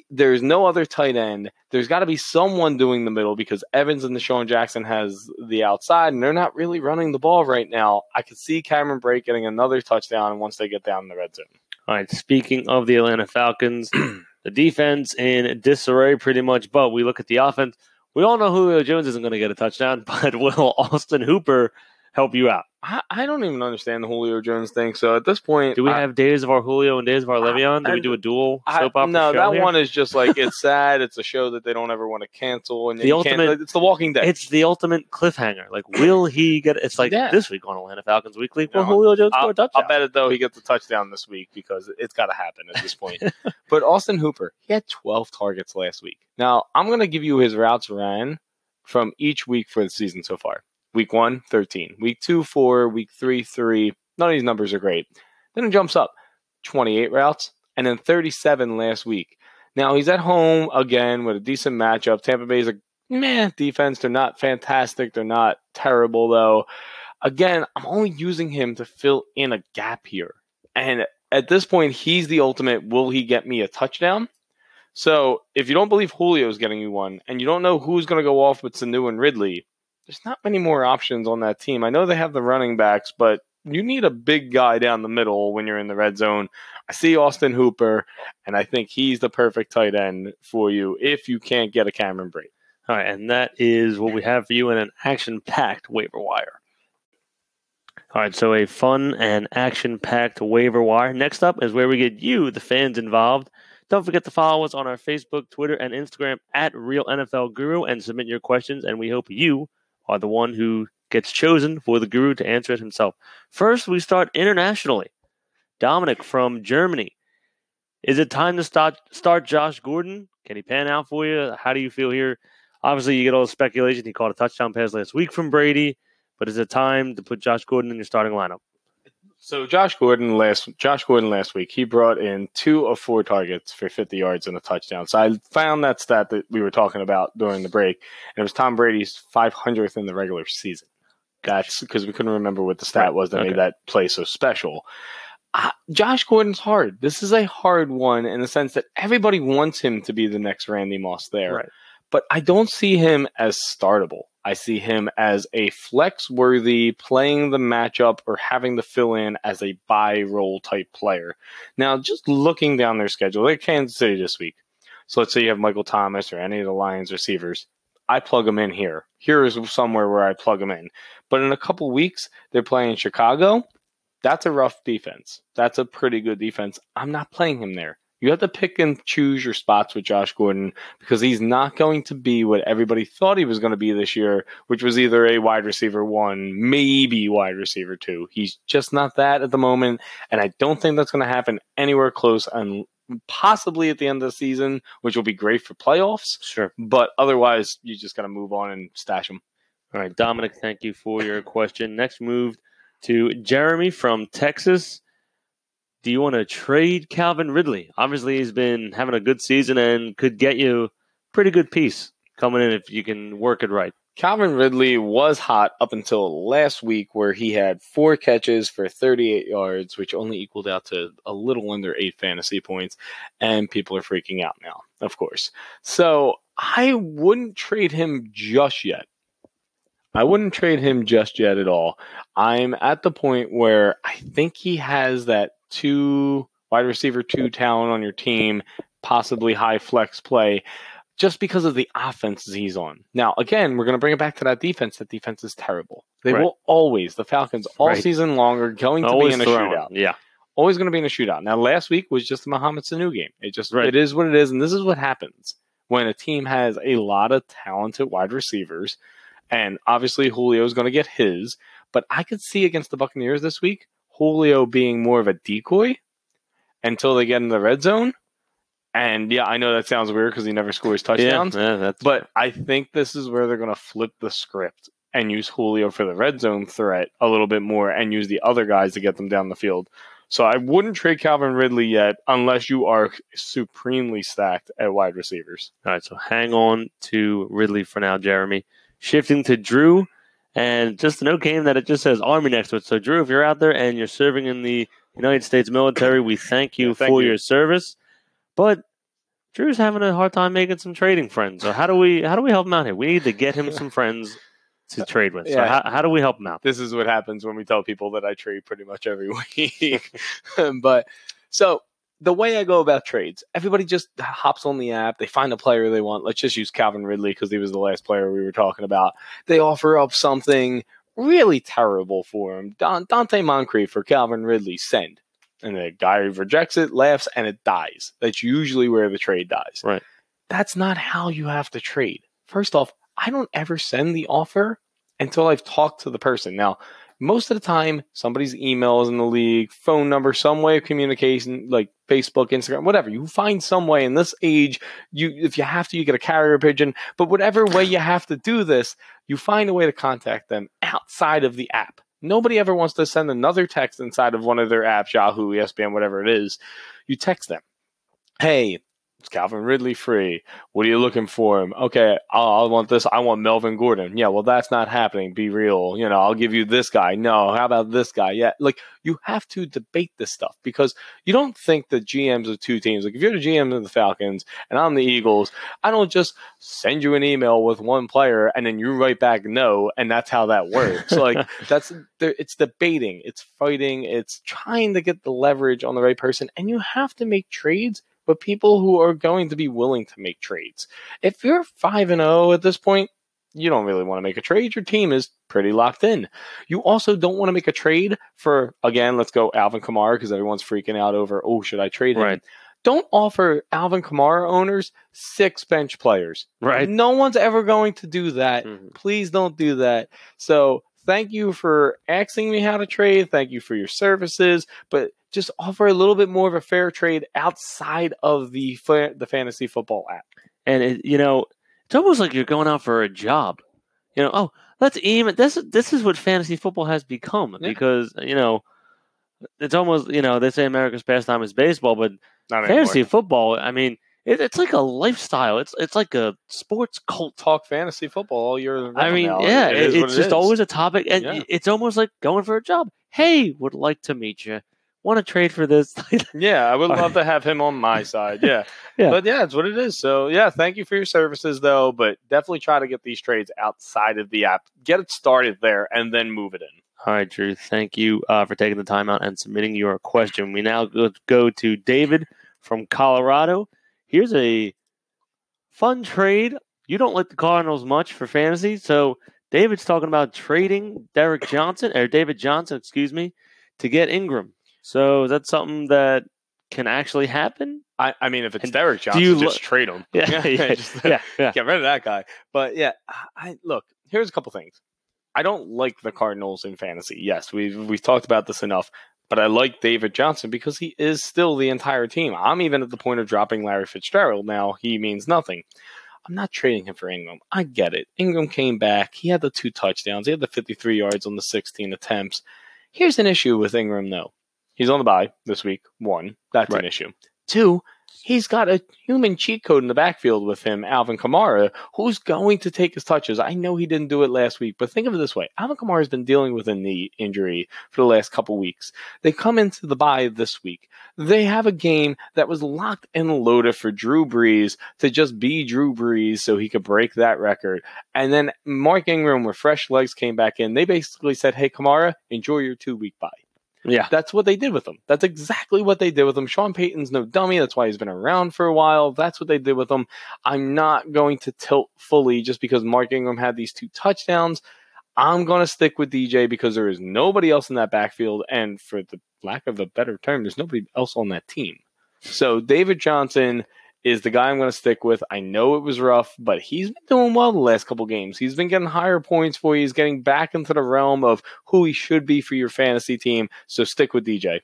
There's no other tight end. There's got to be someone doing the middle because Evans and DeSean Jackson has the outside, and they're not really running the ball right now. I could see Cameron Brate getting another touchdown once they get down in the red zone. All right. Speaking of the Atlanta Falcons, the defense in disarray pretty much, but we look at the offense. We all know Julio Jones isn't going to get a touchdown, but will Austin Hooper help you out? I, I don't even understand the Julio Jones thing. So at this point, Do we I- have days of our Julio and days of our Le'Veon? Do we do a dual I- soap opera no, show that here? one is just like it's sad. It's a show that they don't ever want to cancel, and The ultimate- can't, it's The Walking Dead. It's the ultimate cliffhanger. Like, will he get? It's like Yeah. this week on Atlanta Falcons Weekly. Will No, Julio Jones score I'll, a touchdown? I'll bet it though he gets a touchdown this week because it's got to happen at this point. but Austin Hooper, he had 12 targets last week. Now I'm going to give you his routes ran from each week for the season so far. Week one, 13. Week two, four. Week three, three. None of these numbers are great. Then it jumps up 28 routes and then 37 last week. Now he's at home again with a decent matchup. Tampa Bay's a meh defense. They're not fantastic. They're not terrible though. Again, I'm only using him to fill in a gap here. And at this point, he's the ultimate. Will he get me a touchdown? So if you don't believe Julio's getting you one, and you don't know who's going to go off with Sanu and Ridley, there's not many more options on that team. I know they have the running backs, but you need a big guy down the middle when you're in the red zone. I see Austin Hooper, and I think he's the perfect tight end for you if you can't get a Cameron Brate. All right, and that is what we have for you in an action-packed waiver wire. All right, so a fun and action-packed waiver wire. Next up is where we get you, the fans, involved. Don't forget to follow us on our Facebook, Twitter, and Instagram at Real NFL Guru and submit your questions. And we hope you are the one who gets chosen for the guru to answer it himself. First, we start internationally. Dominic from Germany. Is it time to start start Josh Gordon? Can he pan out for you? How do you feel here? Obviously, you get all the speculation. He caught a touchdown pass last week from Brady, but is it time to put Josh Gordon in your starting lineup? So Josh Gordon last Josh Gordon last week he brought in two of four targets for 50 yards and a touchdown. So I found that stat that we were talking about during the break, and it was Tom Brady's 500th in the regular season. That's because we couldn't remember what the stat Right, was that okay. made that play so special. Uh, Josh Gordon's hard. This is a hard one in the sense that everybody wants him to be the next Randy Moss there Right. But I don't see him as startable. I see him as a flex worthy, playing the matchup or having to fill in as a buy role type player. Now, just looking down their schedule, they're Kansas City this week. So let's say you have Michael Thomas or any of the Lions receivers. I plug them in here. Here is somewhere where I plug them in. But in a couple weeks, they're playing Chicago. That's a rough defense. That's a pretty good defense. I'm not playing him there. You have to pick and choose your spots with Josh Gordon because he's not going to be what everybody thought he was going to be this year, which was either a wide receiver one, maybe wide receiver two. He's just not that at the moment, and I don't think that's going to happen anywhere close, and possibly at the end of the season, which will be great for playoffs. Sure. But otherwise, you just got to move on and stash him. All right, Dominic, thank you for your question. Next, move to Jeremy from Texas. Do you want to trade Calvin Ridley? Obviously, he's been having a good season and could get you pretty good piece coming in if you can work it right. Calvin Ridley was hot up until last week, where he had four catches for 38 yards, which only equaled out to a little under eight fantasy points. And people are freaking out now, of course. So I wouldn't trade him just yet. I wouldn't trade him just yet at all. I'm at the point where I think he has that two wide receiver two talent on your team, possibly high flex play just because of the offenses he's on. Now, again, we're going to bring it back to that defense. That defense is terrible. They Right. will always, the Falcons, all Right. season long, are going to Always be in a shootout. Yeah. Always going to be in a shootout. Now, last week was just the Mohamed Sanu game. It just Right. it is what it is, and this is what happens when a team has a lot of talented wide receivers, and obviously Julio is going to get his. But I could see against the Buccaneers this week, Julio being more of a decoy until they get in the red zone. And yeah, I know that sounds weird because he never scores touchdowns. Yeah, yeah, But I think this is where they're going to flip the script and use Julio for the red zone threat a little bit more and use the other guys to get them down the field. So I wouldn't trade Calvin Ridley yet unless you are supremely stacked at wide receivers. All right, so hang on to Ridley for now, Jeremy. Shifting to Drew, and just a note came that it just says Army next to it. So, Drew, if you're out there and you're serving in the United States military, we thank you thank for you. your service. But Drew's having a hard time making some trading friends. So, how do we how do we help him out here? We need to get him some friends to trade with. So, Yeah. how, how do we help him out? This is what happens when we tell people that I trade pretty much every week. but so the way I go about trades, everybody just hops on the app. They find a player they want. Let's just use Calvin Ridley because he was the last player we were talking about. They offer up something really terrible for him. Don, Donte Moncrief for Calvin Ridley, send. And the guy rejects it, laughs, and it dies. That's usually where the trade dies. Right. That's not how you have to trade. First off, I don't ever send the offer until I've talked to the person. Now, most of the time, somebody's email is in the league, phone number, some way of communication, like Facebook, Instagram, whatever. You find some way in this age. You, if you have to, you get a carrier pigeon. But whatever way you have to do this, you find a way to contact them outside of the app. Nobody ever wants to send another text inside of one of their apps, Yahoo, ESPN, whatever it is. You text them, "Hey, Calvin Ridley free. What are you looking for him? Okay, I'll, want this. I want Melvin Gordon. Yeah, well, that's not happening. Be real. You know, I'll give you this guy. No, how about this guy? Yeah, like you have to debate this stuff because you don't think the GMs of two teams, like if you're the GM of the Falcons and I'm the Eagles, I don't just send you an email with one player and then you write back no, and that's how that works. like that's it's debating, it's fighting, it's trying to get the leverage on the right person, and you have to make trades but people who are going to be willing to make trades. If you're 5 and 0 at this point, you don't really want to make a trade. Your team is pretty locked in. You also don't want to make a trade for again, let's go Alvin Kamara because everyone's freaking out over, "Oh, should I trade him?" Right. Don't offer Alvin Kamara owners six bench players. Right. No one's ever going to do that Mhm. please don't do that. So thank you for asking me how to trade. Thank you for your services, but just offer a little bit more of a fair trade outside of the fa- the fantasy football app. and it, you know it's almost like you're going out for a job you know oh let's aim at this this is what fantasy football has become Yeah. because you know it's almost you know they say america's pastime is baseball but Not fantasy anymore. football i mean it, it's like a lifestyle it's it's like a sports cult Talk fantasy football all year. i mean now. yeah It it- it's it just is. always a topic and Yeah. it's almost like going for a job hey would like to meet you want to trade for this Yeah, I would All love to have him on my side. Yeah. Yeah. But yeah, it's what it is. So yeah, thank you for your services though, but definitely try to get these trades outside of the app. Get it started there and then move it in. All right, Drew. Thank you uh, for taking the time out and submitting your question. We now go, go to David from Colorado. Here's a fun trade. You don't like the Cardinals much for fantasy, so David's talking about trading Derek Johnson or David Johnson, excuse me, to get Ingram. So is that something that can actually happen? I, I mean, if it's And Derek Johnson, you just lo- trade him. Yeah, yeah, just- yeah, yeah. get rid of that guy. But yeah, I look. Here's a couple things. I don't like the Cardinals in fantasy. Yes, we've we've talked about this enough. But I like David Johnson because he is still the entire team. I'm even at the point of dropping Larry Fitzgerald now. He means nothing. I'm not trading him for Ingram. I get it. Ingram came back. He had the two touchdowns. He had the 53 yards on the 16 attempts. Here's an issue with Ingram, though. He's on the bye this week. One, that's Right. an issue. Two, he's got a human cheat code in the backfield with him, Alvin Kamara, who's going to take his touches. I know he didn't do it last week, but think of it this way Alvin Kamara has been dealing with a knee injury for the last couple weeks. They come into the bye this week. They have a game that was locked and loaded for Drew Brees to just be Drew Brees so he could break that record. And then Mark Ingram, with fresh legs, came back in. They basically said, Hey, Kamara, enjoy your two week bye. Yeah. That's what they did with him. That's exactly what they did with him. Sean Payton's no dummy. That's why he's been around for a while. That's what they did with him. I'm not going to tilt fully just because Mark Ingram had these two touchdowns. I'm going to stick with DJ because there is nobody else in that backfield. And for the lack of a better term, there's nobody else on that team. So David Johnson is the guy I'm going to stick with. I know it was rough, but he's been doing well the last couple games. He's been getting higher points for you. He's getting back into the realm of who he should be for your fantasy team. So stick with DJ.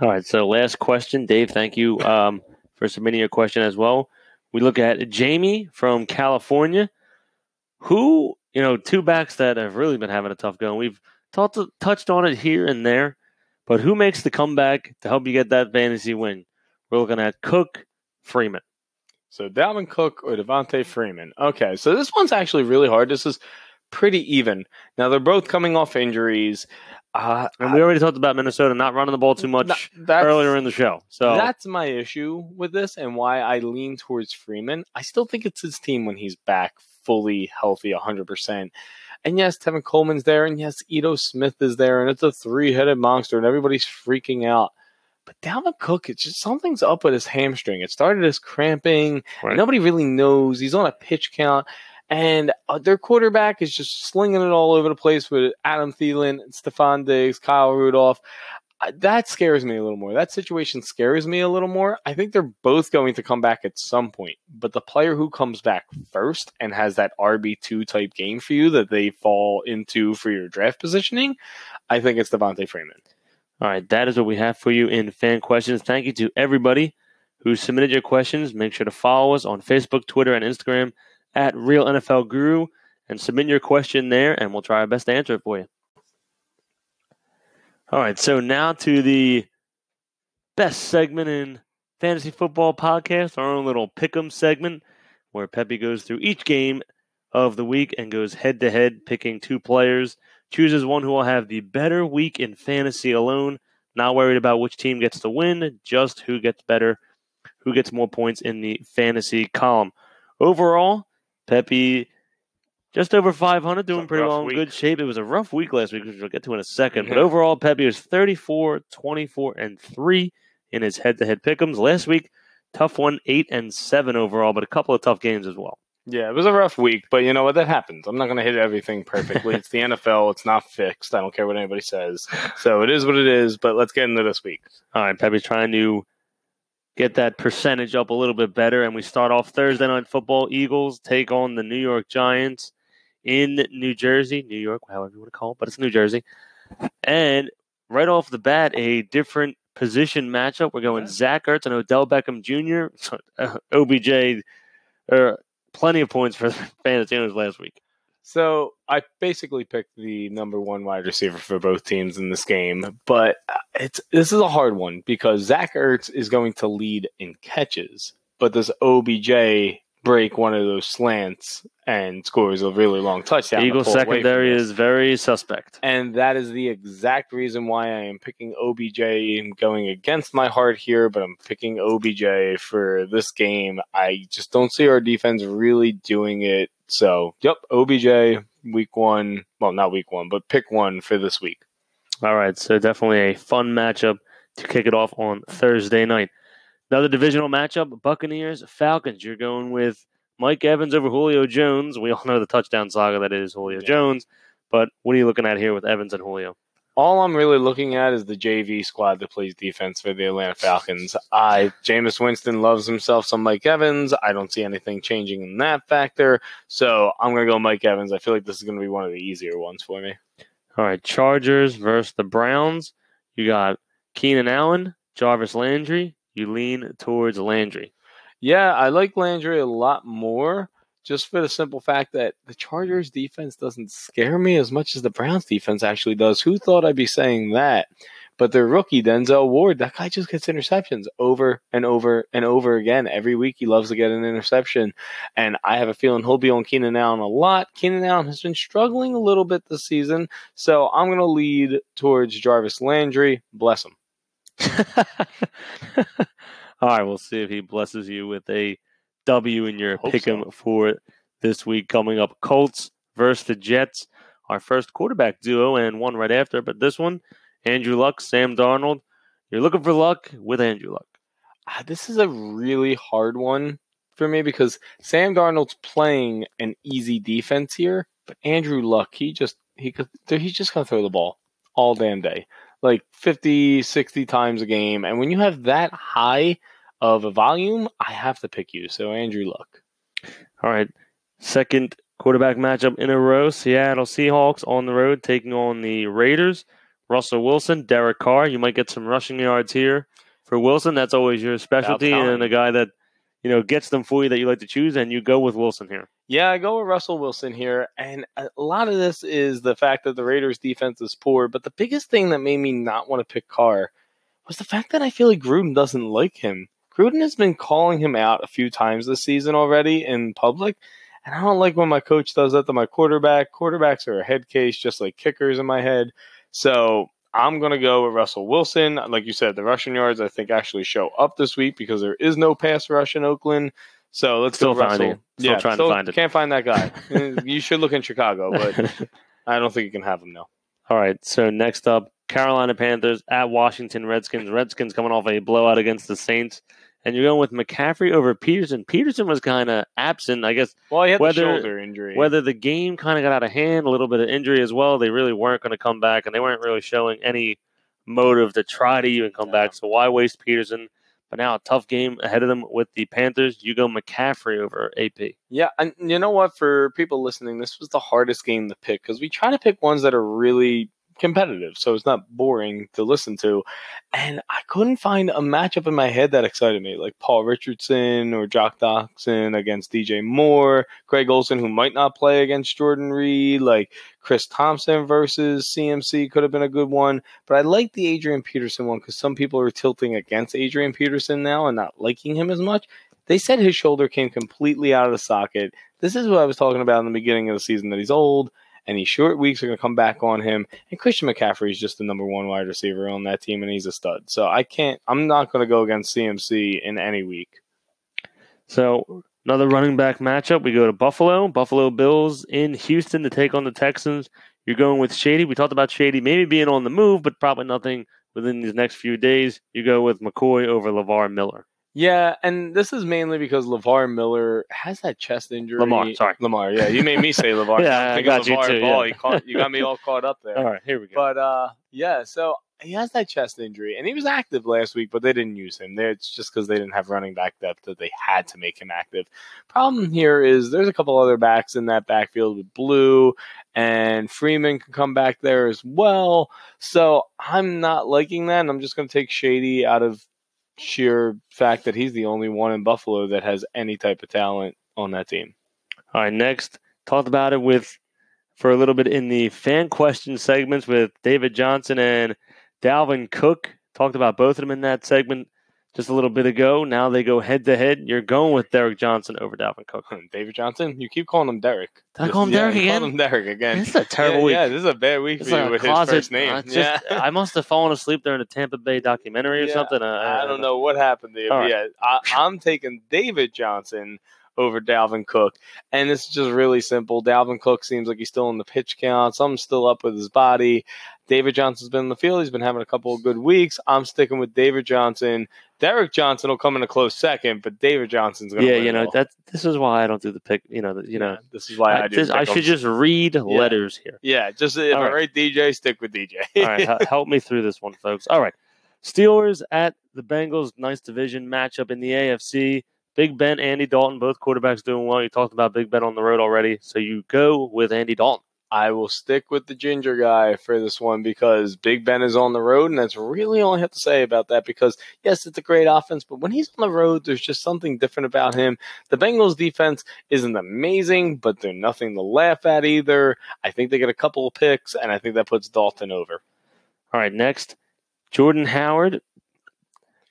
All right. So last question, Dave. Thank you um, for submitting your question as well. We look at Jamie from California, who you know two backs that have really been having a tough go. We've talked, touched on it here and there, but who makes the comeback to help you get that fantasy win? We're looking at Cook, Freeman. So Dalvin Cook or Devonta Freeman. Okay, so this one's actually really hard. This is pretty even. Now they're both coming off injuries. Uh, and we already talked about Minnesota not running the ball too much earlier in the show. So that's my issue with this and why I lean towards Freeman. I still think it's his team when he's back fully healthy, 100%. And yes, Tevin Coleman's there, and yes, Ito Smith is there, and it's a three headed monster, and everybody's freaking out. But Dalvin Cook, it's just something's up with his hamstring. It started as cramping. Right. Nobody really knows. He's on a pitch count. And uh, their quarterback is just slinging it all over the place with Adam Thielen, Stefon Diggs, Kyle Rudolph. Uh, that scares me a little more. That situation scares me a little more. I think they're both going to come back at some point. But the player who comes back first and has that RB2 type game for you that they fall into for your draft positioning, I think it's Devonta Freeman. All right, that is what we have for you in fan questions. Thank you to everybody who submitted your questions. Make sure to follow us on Facebook, Twitter, and Instagram at Real NFL Guru and submit your question there, and we'll try our best to answer it for you. All right, so now to the best segment in fantasy football podcast, our own little pick'em segment, where Pepe goes through each game of the week and goes head to head, picking two players chooses one who will have the better week in fantasy alone. Not worried about which team gets the win, just who gets better, who gets more points in the fantasy column. Overall, Pepe just over 500, doing pretty well in good shape. It was a rough week last week, which we'll get to in a 2nd mm-hmm. But overall, Pepe was 34, 24, and 3 in his head to head pickums. Last week, tough one, 8 and 7 overall, but a couple of tough games as well. Yeah, it was a rough week, but you know what? That happens. I'm not going to hit everything perfectly. it's the NFL. It's not fixed. I don't care what anybody says. So it is what it is. But let's get into this week. All right, Pepe's trying to get that percentage up a little bit better, and we start off Thursday night football. Eagles take on the New York Giants in New Jersey, New York, however you want to call it, but it's New Jersey. And right off the bat, a different position matchup. We're going Zach Ertz and Odell Beckham Jr. OBJ. Or plenty of points for the fantasy owners last week. So I basically picked the number one wide receiver for both teams in this game, but uh, it's this is a hard one because Zach Ertz is going to lead in catches, but does OBJ break one of those slants and scores a really long touchdown. Eagle secondary is very suspect. And that is the exact reason why I am picking OBJ and going against my heart here, but I'm picking OBJ for this game. I just don't see our defense really doing it. So, yep, OBJ week one. Well, not week one, but pick one for this week. All right. So, definitely a fun matchup to kick it off on Thursday night. Another divisional matchup Buccaneers, Falcons. You're going with Mike Evans over Julio Jones. We all know the touchdown saga that is Julio yeah. Jones. But what are you looking at here with Evans and Julio? All I'm really looking at is the JV squad that plays defense for the Atlanta Falcons. I Jameis Winston loves himself some Mike Evans. I don't see anything changing in that factor. So I'm gonna go Mike Evans. I feel like this is gonna be one of the easier ones for me. All right, Chargers versus the Browns. You got Keenan Allen, Jarvis Landry. You lean towards Landry. Yeah, I like Landry a lot more just for the simple fact that the Chargers defense doesn't scare me as much as the Browns defense actually does. Who thought I'd be saying that? But their rookie, Denzel Ward, that guy just gets interceptions over and over and over again. Every week he loves to get an interception. And I have a feeling he'll be on Keenan Allen a lot. Keenan Allen has been struggling a little bit this season. So I'm going to lead towards Jarvis Landry. Bless him. All right, we'll see if he blesses you with a W in your pick'em so. for this week. Coming up, Colts versus the Jets. Our first quarterback duo and one right after, but this one, Andrew Luck, Sam Darnold. You're looking for luck with Andrew Luck. Uh, this is a really hard one for me because Sam Darnold's playing an easy defense here, but Andrew Luck, he just he could he's just to throw the ball all damn day, like 50, 60 times a game. And when you have that high of a volume, I have to pick you. So Andrew Luck. All right. Second quarterback matchup in a row. Seattle Seahawks on the road taking on the Raiders. Russell Wilson, Derek Carr. You might get some rushing yards here for Wilson. That's always your specialty, and a guy that you know gets them for you that you like to choose, and you go with Wilson here. Yeah, I go with Russell Wilson here, and a lot of this is the fact that the Raiders' defense is poor. But the biggest thing that made me not want to pick Carr was the fact that I feel like Gruden doesn't like him. Gruden has been calling him out a few times this season already in public. And I don't like when my coach does that to my quarterback. Quarterbacks are a head case, just like kickers in my head. So I'm going to go with Russell Wilson. Like you said, the rushing yards I think actually show up this week because there is no pass rush in Oakland. So let's still go Russell. Finding, still yeah, trying still to find it. Can't find that guy. you should look in Chicago, but I don't think you can have him now. All right. So next up, Carolina Panthers at Washington Redskins. Redskins coming off a blowout against the Saints and you're going with McCaffrey over Peterson. Peterson was kind of absent, I guess. Well, he had whether, the shoulder injury. Whether the game kind of got out of hand, a little bit of injury as well, they really weren't going to come back, and they weren't really showing any motive to try to even come yeah. back. So why waste Peterson? But now a tough game ahead of them with the Panthers. You go McCaffrey over AP. Yeah, and you know what? For people listening, this was the hardest game to pick because we try to pick ones that are really competitive, so it's not boring to listen to. And I couldn't find a matchup in my head that excited me, like Paul Richardson or Josh Doctson against DJ Moore, Greg Olsen, who might not play against Jordan Reed, like Chris Thompson versus CMC could have been a good one. But I like the Adrian Peterson one because some people are tilting against Adrian Peterson now and not liking him as much. They said his shoulder came completely out of the socket. This is what I was talking about in the beginning of the season that he's old these short weeks are going to come back on him. And Christian McCaffrey is just the number one wide receiver on that team, and he's a stud. So I can't. I'm not going to go against CMC in any week. So another running back matchup. We go to Buffalo. Buffalo Bills in Houston to take on the Texans. You're going with Shady. We talked about Shady maybe being on the move, but probably nothing within these next few days. You go with McCoy over LeVar Miller. Yeah, and this is mainly because LeVar Miller has that chest injury. Lamar, sorry. Lamar, yeah. You made me say LeVar. yeah, I got you too. Ball. Yeah. You, caught, you got me all caught up there. All right, here we go. But, uh, yeah, so he has that chest injury, and he was active last week, but they didn't use him. There, it's just because they didn't have running back depth that they had to make him active. Problem here is there's a couple other backs in that backfield with Blue, and Freeman can come back there as well. So I'm not liking that, and I'm just going to take Shady out of sheer fact that he's the only one in Buffalo that has any type of talent on that team. All right, next, talked about it with for a little bit in the fan question segments with David Johnson and Dalvin Cook. Talked about both of them in that segment just a little bit ago. Now they go head to head. You're going with Derek Johnson over Dalvin Cook. David Johnson? You keep calling him Derek. Did I call him yeah, Derek again? Call him Derek again. This is a terrible yeah, week. Yeah, this is a bad week it's for like you with closet, his first name. Uh, just, yeah. I must have fallen asleep during a Tampa Bay documentary or yeah, something. I, I, don't know what happened there. Right. Yeah, I, I'm taking David Johnson over Dalvin Cook. And it's just really simple. Dalvin Cook seems like he's still in the pitch count. Something's still up with his body. David Johnson's been in the field. He's been having a couple of good weeks. I'm sticking with David Johnson. Derek Johnson will come in a close second, but David Johnson's going to Yeah, you know, that this is why I don't do the pick, you know, you know. This is why I, I do. This, I should just read yeah. letters here. Yeah, just if All I right. write DJ, stick with DJ. All right, help me through this one, folks. All right. Steelers at the Bengals, nice division matchup in the AFC. Big Ben, Andy Dalton, both quarterbacks doing well. You talked about Big Ben on the road already, so you go with Andy Dalton. I will stick with the ginger guy for this one because Big Ben is on the road, and that's really all I have to say about that. Because yes, it's a great offense, but when he's on the road, there's just something different about him. The Bengals defense isn't amazing, but they're nothing to laugh at either. I think they get a couple of picks, and I think that puts Dalton over. All right, next, Jordan Howard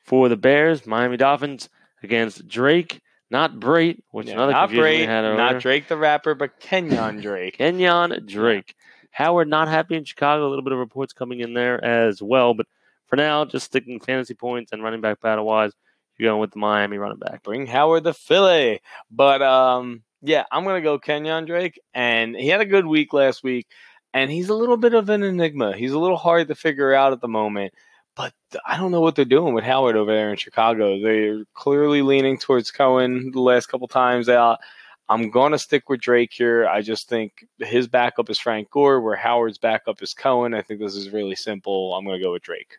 for the Bears, Miami Dolphins against Drake, not Brate, which yeah, another not Brate, we had earlier. not Drake the rapper, but Kenyon Drake. Kenyon Drake. Howard not happy in Chicago. A little bit of reports coming in there as well, but for now, just sticking fantasy points and running back battle wise, you're going with the Miami running back. Bring Howard the Philly, but um, yeah, I'm gonna go Kenyon Drake, and he had a good week last week, and he's a little bit of an enigma. He's a little hard to figure out at the moment. But I don't know what they're doing with Howard over there in Chicago. They're clearly leaning towards Cohen the last couple times out. I'm going to stick with Drake here. I just think his backup is Frank Gore, where Howard's backup is Cohen. I think this is really simple. I'm going to go with Drake.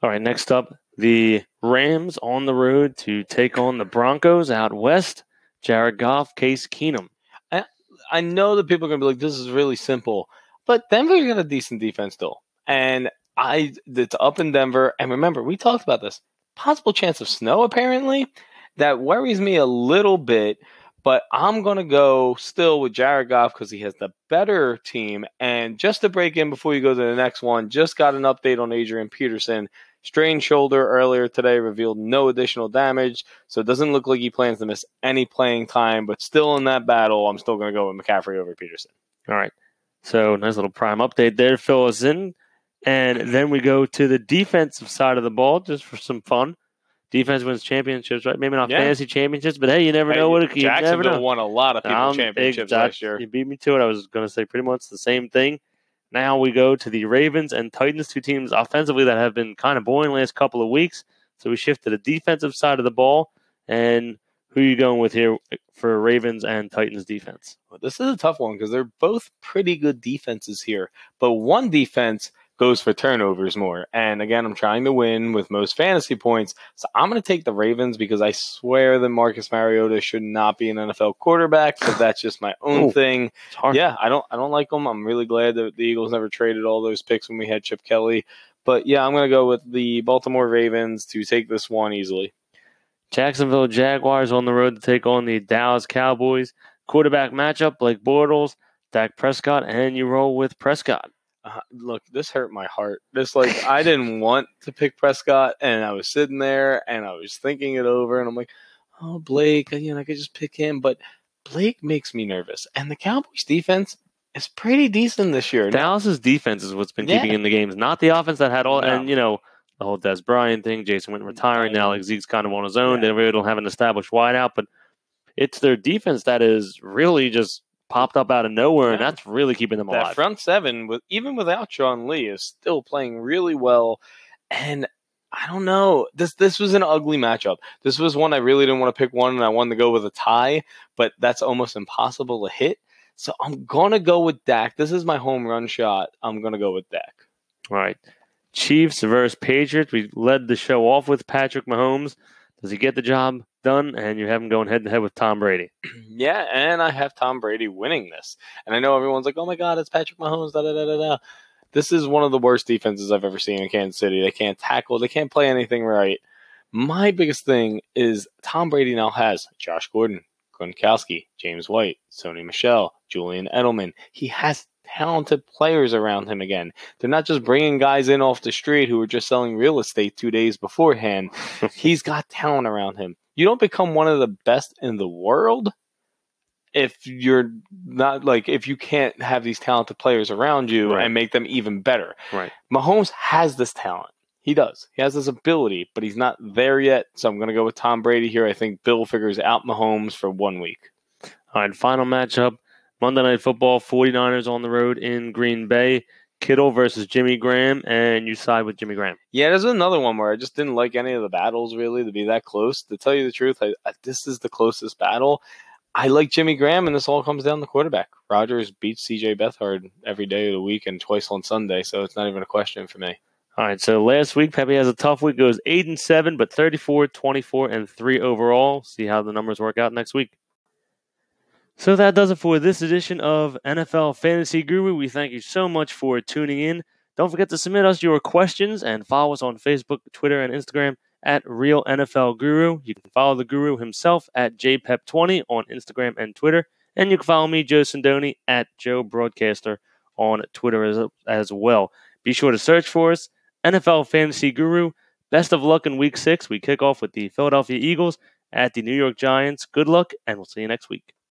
All right, next up, the Rams on the road to take on the Broncos out west. Jared Goff, Case Keenum. I know that people are going to be like, this is really simple, but Denver's got a decent defense still. And I, it's up in Denver. And remember, we talked about this possible chance of snow, apparently. That worries me a little bit, but I'm going to go still with Jared Goff because he has the better team. And just to break in before you go to the next one, just got an update on Adrian Peterson. Strained shoulder earlier today revealed no additional damage, so it doesn't look like he plans to miss any playing time. But still in that battle, I'm still going to go with McCaffrey over Peterson. All right. So nice little prime update there. Fill us in. And then we go to the defensive side of the ball just for some fun. Defense wins championships, right? Maybe not Yeah. fantasy championships, but hey, you never Hey, know what it you never know. won a lot of people Um, championships exact- last year. You beat me to it. I was going to say pretty much the same thing. Now we go to the Ravens and Titans, two teams offensively that have been kind of boring the last couple of weeks. So we shift to the defensive side of the ball. And who are you going with here for Ravens and Titans defense? Well, This is a tough one because they're both pretty good defenses here, but one defense goes for turnovers more. And again, I'm trying to win with most fantasy points, so I'm going to take the Ravens because I swear that Marcus Mariota should not be an NFL quarterback. But that's just my own Ooh. thing. Yeah, I don't, I don't like them. I'm really glad that the Eagles never traded all those picks when we had Chip Kelly. But yeah, I'm going to go with the Baltimore Ravens to take this one easily. Jacksonville Jaguars on the road to take on the Dallas Cowboys. Quarterback matchup, Blake Bortles, Dak Prescott, and you roll with Prescott. Uh, look, this hurt my heart. This like I didn't want to pick Prescott, and I was sitting there and I was thinking it over, and I'm like, oh Blake, you know, I could just pick him, but Blake makes me nervous, and the Cowboys defense is pretty decent this year. Dallas's defense is what's been keeping Yeah. in the games, not the offense that had all. No. And you know the whole Dez Bryant thing, Jason Witten retiring now, like Zeke's kind of on his own. Yeah. They really don't have an established wideout, but it's their defense that is really just popped up out of nowhere, and that's really keeping them that alive. front seven, with even without Sean Lee, is still playing really well, and. I don't know. This this was an ugly matchup. This was one I really didn't want to pick one, and I wanted to go with a tie, but that's almost impossible to hit. So I'm gonna go with Dak. This is my home run shot. I'm gonna go with Dak. All right, Chiefs versus Patriots. We led the show off with Patrick Mahomes. Does he get the job done? And you have him going head to head with Tom Brady. Yeah, and I have Tom Brady winning this. And I know everyone's like, "Oh my God, it's Patrick Mahomes." Da da da da da. This is one of the worst defenses I've ever seen in Kansas City. They can't tackle. They can't play anything right. My biggest thing is Tom Brady now has Josh Gordon, Gronkowski, James White, Sony Michel, Julian Edelman. He has talented players around him again. They're not just bringing guys in off the street who were just selling real estate two days beforehand. He's got talent around him. You don't become one of the best in the world if you're not like if you can't have these talented players around you Right. and make them even better. Right. Mahomes has this talent. He does. He has this ability, but he's not there yet. So I'm going to go with Tom Brady here. I think Bill figures out Mahomes for one week. All right, final matchup Monday Night Football 49ers on the road in Green Bay. Kittle versus Jimmy Graham, and you side with Jimmy Graham. Yeah, there's another one where I just didn't like any of the battles really to be that close. To tell you the truth, I, I, this is the closest battle. I like Jimmy Graham, and this all comes down to quarterback. Rodgers beats CJ Beathard every day of the week and twice on Sunday, so it's not even a question for me. All right, so last week Pepe has a tough week, goes 8 and 7, but 34, 24, and 3 overall. See how the numbers work out next week. So that does it for this edition of NFL Fantasy Guru. We thank you so much for tuning in. Don't forget to submit us your questions and follow us on Facebook, Twitter, and Instagram at Real NFL Guru. You can follow the Guru himself at JPEP20 on Instagram and Twitter. And you can follow me, Joe Sindoni, at Joe Broadcaster on Twitter as, as well. Be sure to search for us, NFL Fantasy Guru. Best of luck in week six. We kick off with the Philadelphia Eagles at the New York Giants. Good luck, and we'll see you next week.